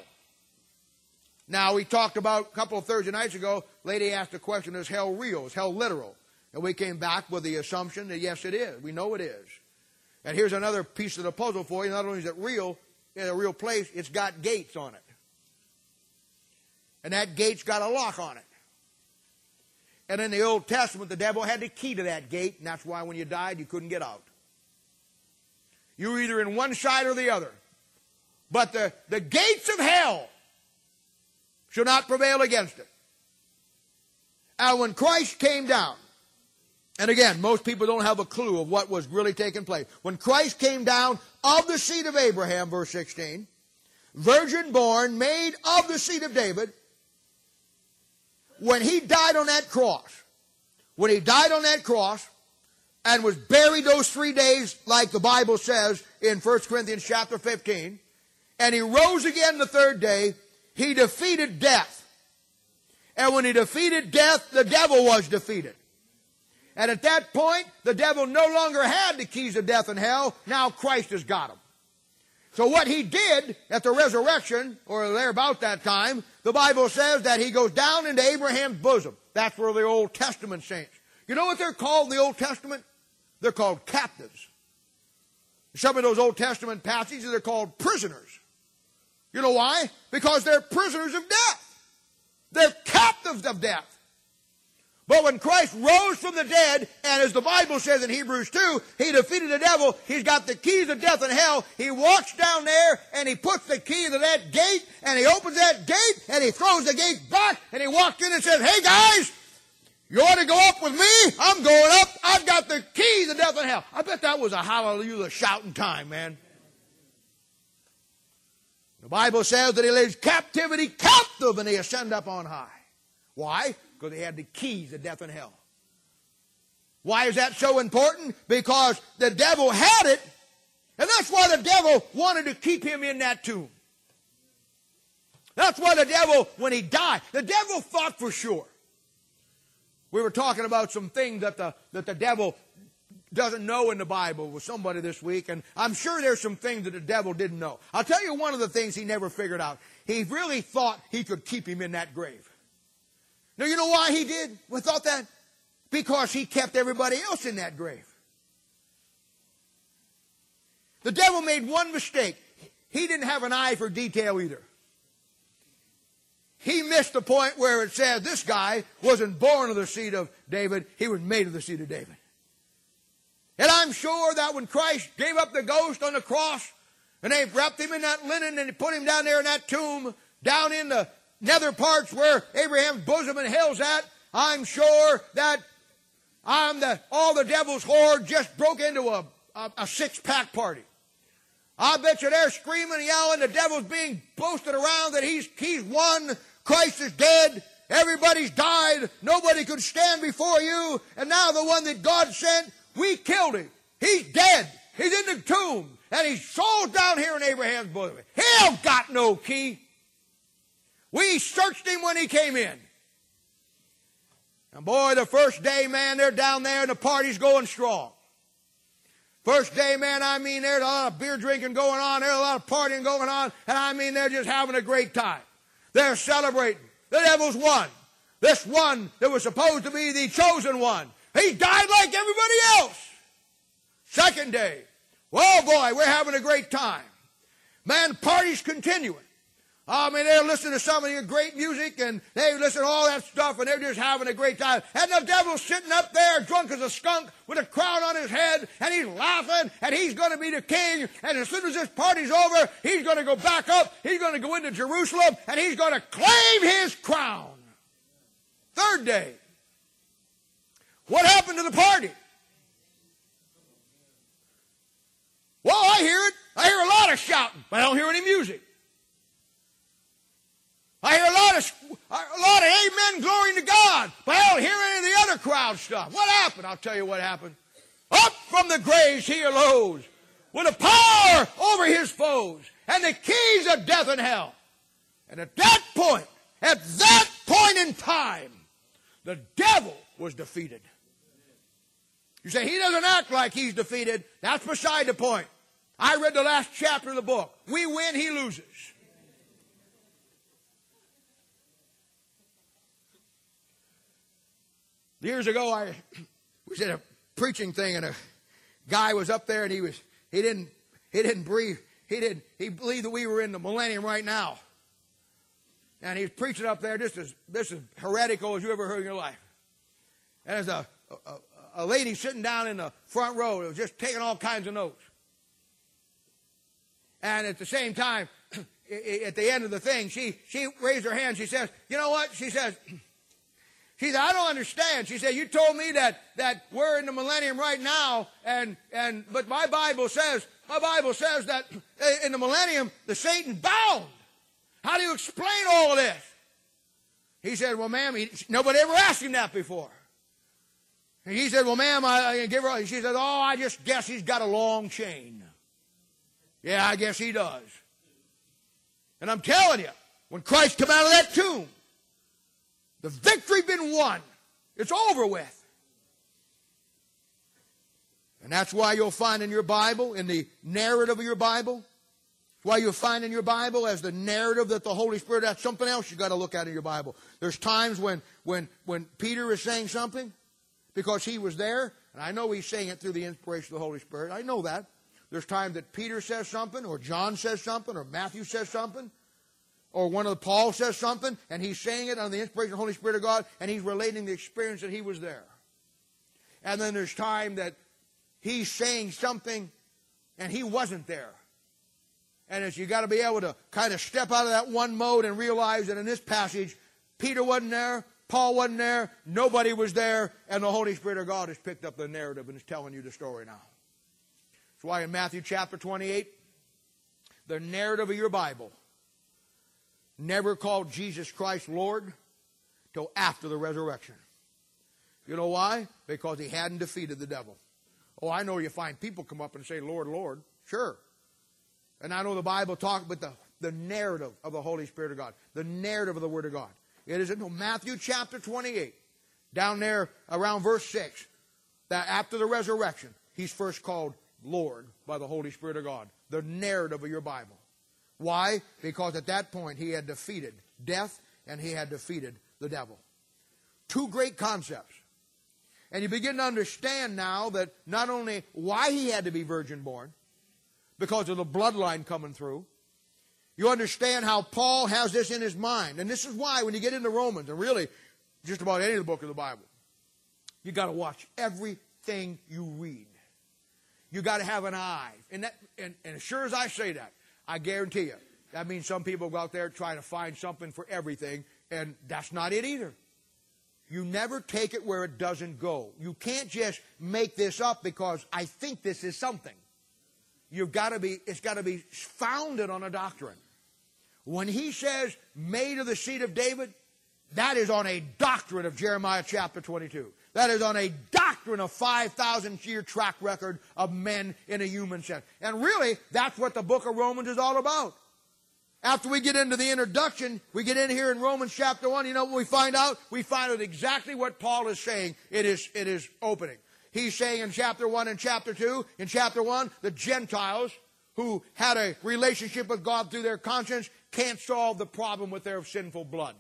now, we talked about a couple of Thursday nights ago, lady asked a question, is hell real? Is hell literal? And we came back with the assumption that yes, it is. We know it is. And here's another piece of the puzzle for you. Not only is it real, in a real place, it's got gates on it. And that gate's got a lock on it. And in the Old Testament, the devil had the key to that gate, and that's why when you died, you couldn't get out. You were either in one side or the other. But the, the gates of hell shall not prevail against it. And when Christ came down, and again, most people don't have a clue of what was really taking place. When Christ came down of the seed of Abraham, verse 16, virgin born, made of the seed of David, when he died on that cross, when he died on that cross and was buried those three days, like the Bible says in 1 Corinthians chapter 15, and he rose again the third day, he defeated death. And when he defeated death, the devil was defeated. And at that point, the devil no longer had the keys of death and hell. Now Christ has got them. So what he did at the resurrection, or there about that time, the Bible says that he goes down into Abraham's bosom. That's where the Old Testament saints. You know what they're called in the Old Testament? They're called captives. Some of those Old Testament passages, they're called prisoners. You know why? Because they're prisoners of death. They're captives of death. But when Christ rose from the dead, and as the Bible says in Hebrews 2, he defeated the devil, he's got the keys of death and hell, he walks down there and he puts the key to that gate and he opens that gate and he throws the gate back and he walks in and says, Hey guys, you want to go up with me? I'm going up. I've got the keys of death and hell. I bet that was a hallelujah shouting time, man. The Bible says that he leads captivity captive and he ascend up on high. Why? Because he had the keys of death and hell. Why is that so important? Because the devil had it, and that's why the devil wanted to keep him in that tomb. That's why the devil, when he died, the devil thought for sure. We were talking about some things that the, that the devil doesn't know in the Bible with somebody this week, and I'm sure there's some things that the devil didn't know. I'll tell you one of the things he never figured out. He really thought he could keep him in that grave. Now, you know why he did? We thought that? Because he kept everybody else in that grave. The devil made one mistake. He didn't have an eye for detail either. He missed the point where it said this guy wasn't born of the seed of David, he was made of the seed of David. And I'm sure that when Christ gave up the ghost on the cross, and they wrapped him in that linen and put him down there in that tomb, down in the nether parts where Abraham's bosom and hell's at, I'm sure that I'm the, all the devil's horde just broke into a, a, a six pack party. I bet you they're screaming and yelling. The devil's being boasted around that he's, he's won. Christ is dead. Everybody's died. Nobody could stand before you. And now the one that God sent, we killed him. He's dead. He's in the tomb. And he's sold down here in Abraham's bosom. Hell got no key. We searched him when he came in. And boy, the first day, man, they're down there and the party's going strong. First day, man, I mean, there's a lot of beer drinking going on, there's a lot of partying going on, and I mean, they're just having a great time. They're celebrating. The devil's won. This one that was supposed to be the chosen one, he died like everybody else. Second day, well, boy, we're having a great time. Man, party's continuing. Oh, I mean, they're listening to some of your great music and they listen to all that stuff and they're just having a great time. And the devil's sitting up there drunk as a skunk with a crown on his head and he's laughing and he's going to be the king. And as soon as this party's over, he's going to go back up. He's going to go into Jerusalem and he's going to claim his crown. Third day. What happened to the party? Well, I hear it. I hear a lot of shouting, but I don't hear any music. I hear a lot of a lot of amen, glory to God, but I don't hear any of the other crowd stuff. What happened? I'll tell you what happened. Up from the graves he arose with a power over his foes and the keys of death and hell. And at that point, at that point in time, the devil was defeated. You say he doesn't act like he's defeated. That's beside the point. I read the last chapter of the book. We win, he loses. Years ago, I was at a preaching thing, and a guy was up there, and he was he didn't he didn't breathe he didn't he believed that we were in the millennium right now, and he was preaching up there just as this is heretical as you ever heard in your life. And there's a, a, a lady sitting down in the front row that was just taking all kinds of notes. And at the same time, *clears throat* at the end of the thing, she, she raised her hand. She says, You know what? She says, she said, I don't understand. She said, you told me that, that we're in the millennium right now, and, and, but my Bible says, my Bible says that in the millennium, the Satan bound. How do you explain all of this? He said, well, ma'am, he, nobody ever asked him that before. And he said, well, ma'am, I, I give her, she said, oh, I just guess he's got a long chain. Yeah, I guess he does. And I'm telling you, when Christ come out of that tomb, the victory been won. It's over with. And that's why you'll find in your Bible, in the narrative of your Bible, why you'll find in your Bible as the narrative that the Holy Spirit, that's something else you've got to look at in your Bible. There's times when, when, when Peter is saying something because he was there, and I know he's saying it through the inspiration of the Holy Spirit. I know that. There's times that Peter says something, or John says something, or Matthew says something, or one of the Paul says something and he's saying it under the inspiration of the Holy Spirit of God and he's relating the experience that he was there. And then there's time that he's saying something and he wasn't there. And it's you got to be able to kind of step out of that one mode and realize that in this passage, Peter wasn't there, Paul wasn't there, nobody was there, and the Holy Spirit of God has picked up the narrative and is telling you the story now. That's why in Matthew chapter 28, the narrative of your Bible never called Jesus Christ Lord till after the resurrection. You know why? Because he hadn't defeated the devil. Oh, I know you find people come up and say, Lord, Lord. Sure. And I know the Bible talks about the, the narrative of the Holy Spirit of God, the narrative of the Word of God. It is in Matthew chapter 28, down there around verse 6, that after the resurrection, he's first called Lord by the Holy Spirit of God, the narrative of your Bible. Why? Because at that point he had defeated death and he had defeated the devil. Two great concepts. And you begin to understand now that not only why he had to be virgin born, because of the bloodline coming through, you understand how Paul has this in his mind. And this is why when you get into Romans, and really just about any of the book of the Bible, you got to watch everything you read. You got to have an eye. And, that, and, and as sure as I say that, I guarantee you, that means some people go out there trying to find something for everything, and that's not it either. You never take it where it doesn't go. You can't just make this up because I think this is something. You've got to be, it's got to be founded on a doctrine. When he says, made of the seed of David, that is on a doctrine of Jeremiah chapter 22. That is on a doctrine of 5,000 year track record of men in a human sense. And really, that's what the book of Romans is all about. After we get into the introduction, we get in here in Romans chapter 1, you know what we find out? We find out exactly what Paul is saying it is, it is opening. He's saying in chapter 1 and chapter 2, in chapter 1, the Gentiles who had a relationship with God through their conscience can't solve the problem with their sinful blood.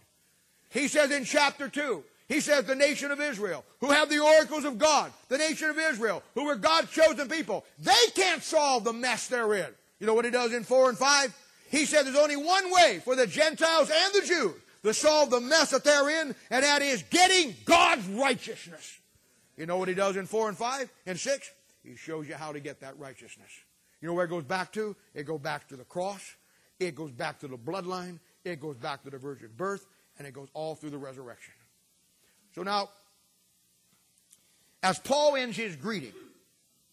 He says in chapter 2, he says the nation of Israel, who have the oracles of God, the nation of Israel, who were God's chosen people, they can't solve the mess they're in. You know what he does in 4 and 5? He said there's only one way for the Gentiles and the Jews to solve the mess that they're in, and that is getting God's righteousness. You know what he does in 4 and 5 and 6? He shows you how to get that righteousness. You know where it goes back to? It goes back to the cross. It goes back to the bloodline. It goes back to the virgin birth. And it goes all through the resurrection. So now, as Paul ends his greeting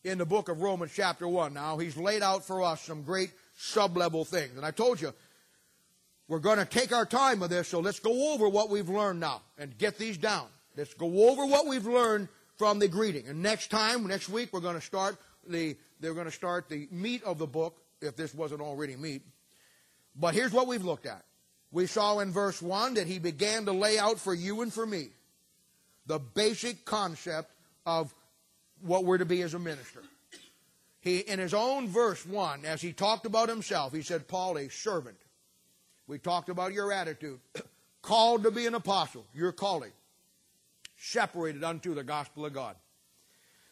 in the book of Romans, chapter 1, now he's laid out for us some great sub-level things. And I told you, we're going to take our time with this, so let's go over what we've learned now and get these down. Let's go over what we've learned from the greeting. And next time, next week, we're going to start the they're going to start the meat of the book, if this wasn't already meat. But here's what we've looked at. We saw in verse 1 that he began to lay out for you and for me the basic concept of what we're to be as a minister. He, in his own verse 1, as he talked about himself, he said, Paul, a servant. We talked about your attitude. *clears throat* Called to be an apostle, your calling. Separated unto the gospel of God.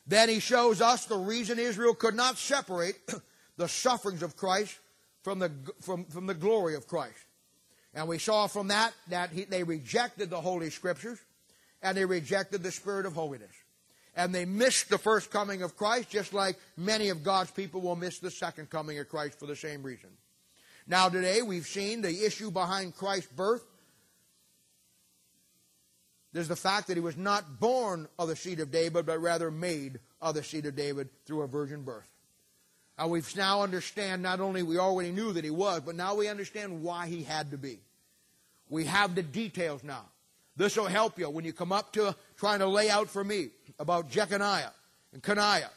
Then he shows us the reason Israel could not separate *clears throat* the sufferings of Christ from the, from, from the glory of Christ. And we saw from that that he, they rejected the Holy Scriptures and they rejected the Spirit of holiness and they missed the first coming of Christ, just like many of God's people will miss the second coming of Christ for the same reason. Now, today, we've seen the issue behind Christ's birth. There's the fact that he was not born of the seed of David, but rather made of the seed of David through a virgin birth. And we now understand not only we already knew that he was, but now we understand why he had to be. We have the details now. This will help you when you come up to trying to lay out for me about Jeconiah and Coniah.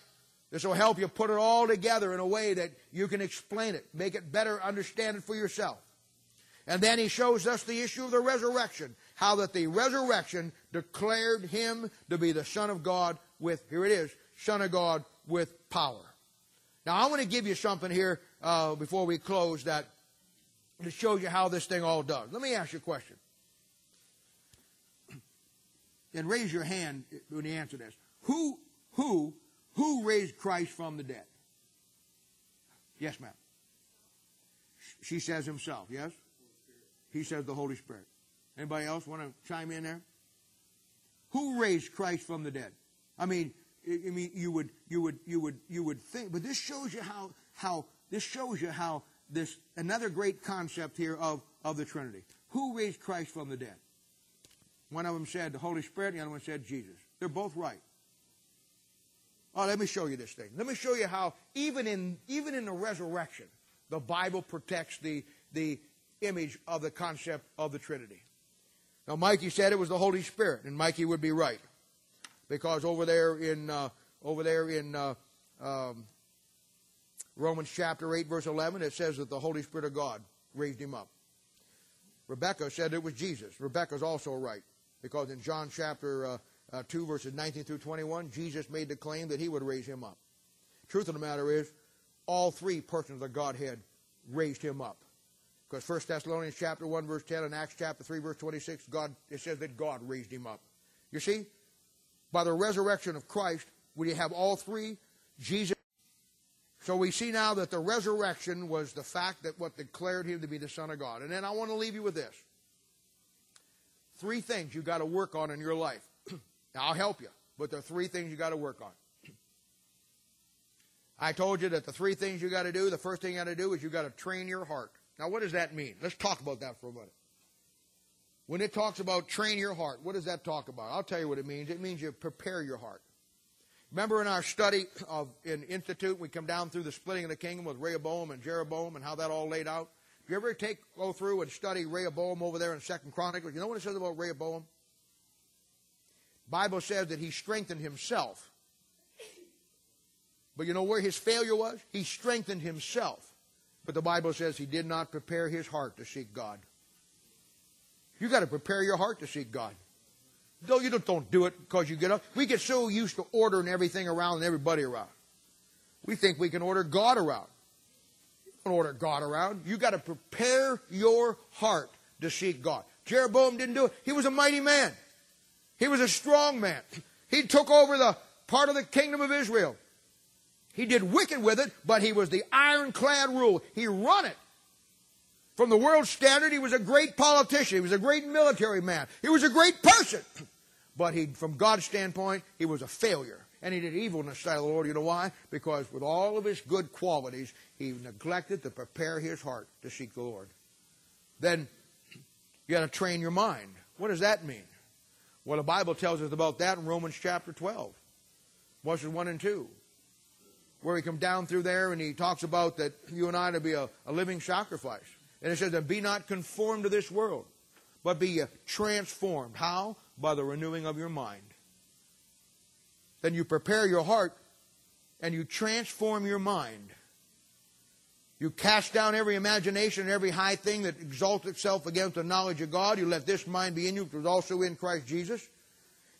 This will help you put it all together in a way that you can explain it, make it better, understand it for yourself. And then he shows us the issue of the resurrection, how that the resurrection declared him to be the Son of God with, here it is, Son of God with power. Now I want to give you something here uh, before we close that to show you how this thing all does. Let me ask you a question and raise your hand when you answer this. Who, who, who raised Christ from the dead? Yes, ma'am. She says himself, yes? He says the Holy Spirit. Anybody else want to chime in there? Who raised Christ from the dead? I mean, I mean, you would, you would, you would, you would think, but this shows you how, how, this shows you how this, another great concept here of, of the Trinity. Who raised Christ from the dead? One of them said the Holy Spirit, the other one said Jesus. They're both right. Oh, let me show you this thing. Let me show you how even in even in the resurrection, the Bible protects the the image of the concept of the Trinity. Now, Mikey said it was the Holy Spirit, and Mikey would be right, because over there in uh, over there in uh, um, Romans chapter eight, verse eleven, it says that the Holy Spirit of God raised him up. Rebecca said it was Jesus. Rebecca's also right. Because in John chapter uh, uh, 2, verses 19 through 21, Jesus made the claim that he would raise him up. Truth of the matter is, all three persons of Godhead raised him up. Because 1 Thessalonians chapter 1, verse 10, and Acts chapter 3, verse 26, God, it says that God raised him up. You see, by the resurrection of Christ, we have all three, Jesus. So we see now that the resurrection was the fact that what declared him to be the Son of God. And then I want to leave you with this. Three things you got to work on in your life. *clears throat* I'll help you, but there are three things you got to work on. *clears throat* I told you that the three things you got to do, the first thing you got to do is you got to train your heart. Now, what does that mean? Let's talk about that for a minute. When it talks about train your heart, what does that talk about? I'll tell you what it means. It means you prepare your heart. Remember in our study of in Institute, we come down through the splitting of the kingdom with Rehoboam and Jeroboam and how that all laid out. If you ever take go through and study Rehoboam over there in Second Chronicles, you know what it says about Rehoboam? Bible says that he strengthened himself. But you know where his failure was? He strengthened himself. But the Bible says he did not prepare his heart to seek God. You got to prepare your heart to seek God. No, you don't, don't do it because you get up. We get so used to ordering everything around and everybody around. We think we can order God around. Order God around. You got to prepare your heart to seek God. Jeroboam didn't do it. He was a mighty man. He was a strong man. He took over the part of the kingdom of Israel. He did wicked with it, but he was the ironclad rule. He run it. From the world standard, he was a great politician. He was a great military man. He was a great person. But he, from God's standpoint, he was a failure. And he did evil in the sight of the Lord. You know why? Because with all of his good qualities, he neglected to prepare his heart to seek the Lord. Then you got to train your mind. What does that mean? Well, the Bible tells us about that in Romans chapter 12, verses 1 and 2 where he comes down through there and he talks about that you and I to be a, a living sacrifice. And it says that be not conformed to this world, but be transformed. How? By the renewing of your mind. Then you prepare your heart and you transform your mind. You cast down every imagination and every high thing that exalts itself against the knowledge of God. You let this mind be in you, which was also in Christ Jesus.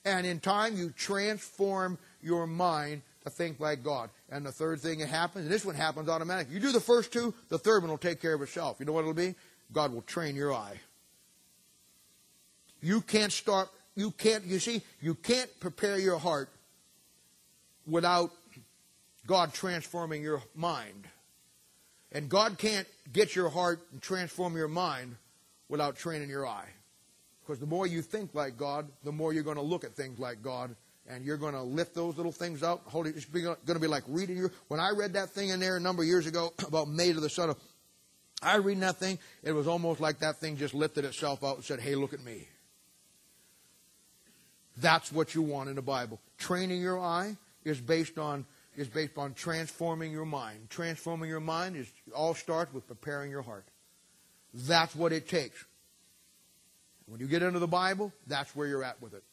And in time, you transform your mind to think like God. And the third thing that happens, and this one happens automatically. You do the first two, the third one will take care of itself. You know what it'll be? God will train your eye. You can't start, you can't, you see, you can't prepare your heart without God transforming your mind. And God can't get your heart and transform your mind without training your eye. Because the more you think like God, the more you're going to look at things like God and you're going to lift those little things out. Holy, it's going to be like reading your. When I read that thing in there a number of years ago *clears throat* about made of the son of, I read that thing, it was almost like that thing just lifted itself out and said, "Hey, look at me." That's what you want in the Bible. Training your eye is based on is based on transforming your mind. Transforming your mind is all starts with preparing your heart. That's what it takes. When you get into the Bible, that's where you're at with it.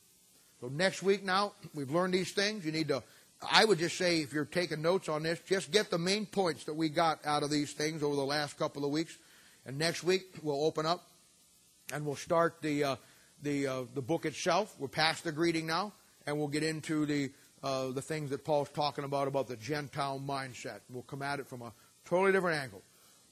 So next week now, we've learned these things. You need to, I would just say, if you're taking notes on this, just get the main points that we got out of these things over the last couple of weeks. And next week, we'll open up and we'll start the, uh, the, uh, the book itself. We're past the greeting now, and we'll get into the, uh, the things that Paul's talking about, about the Gentile mindset. We'll come at it from a totally different angle.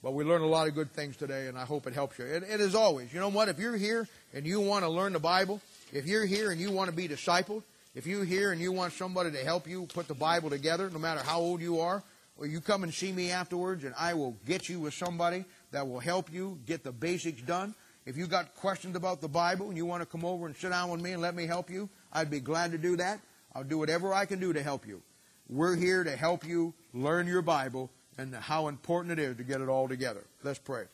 But we learned a lot of good things today, and I hope it helps you. And, and as always, you know what? If you're here and you want to learn the Bible, if you're here and you want to be discipled, if you're here and you want somebody to help you put the Bible together, no matter how old you are, well, you come and see me afterwards, and I will get you with somebody that will help you get the basics done. If you got questions about the Bible and you want to come over and sit down with me and let me help you, I'd be glad to do that. I'll do whatever I can do to help you. We're here to help you learn your Bible and how important it is to get it all together. Let's pray.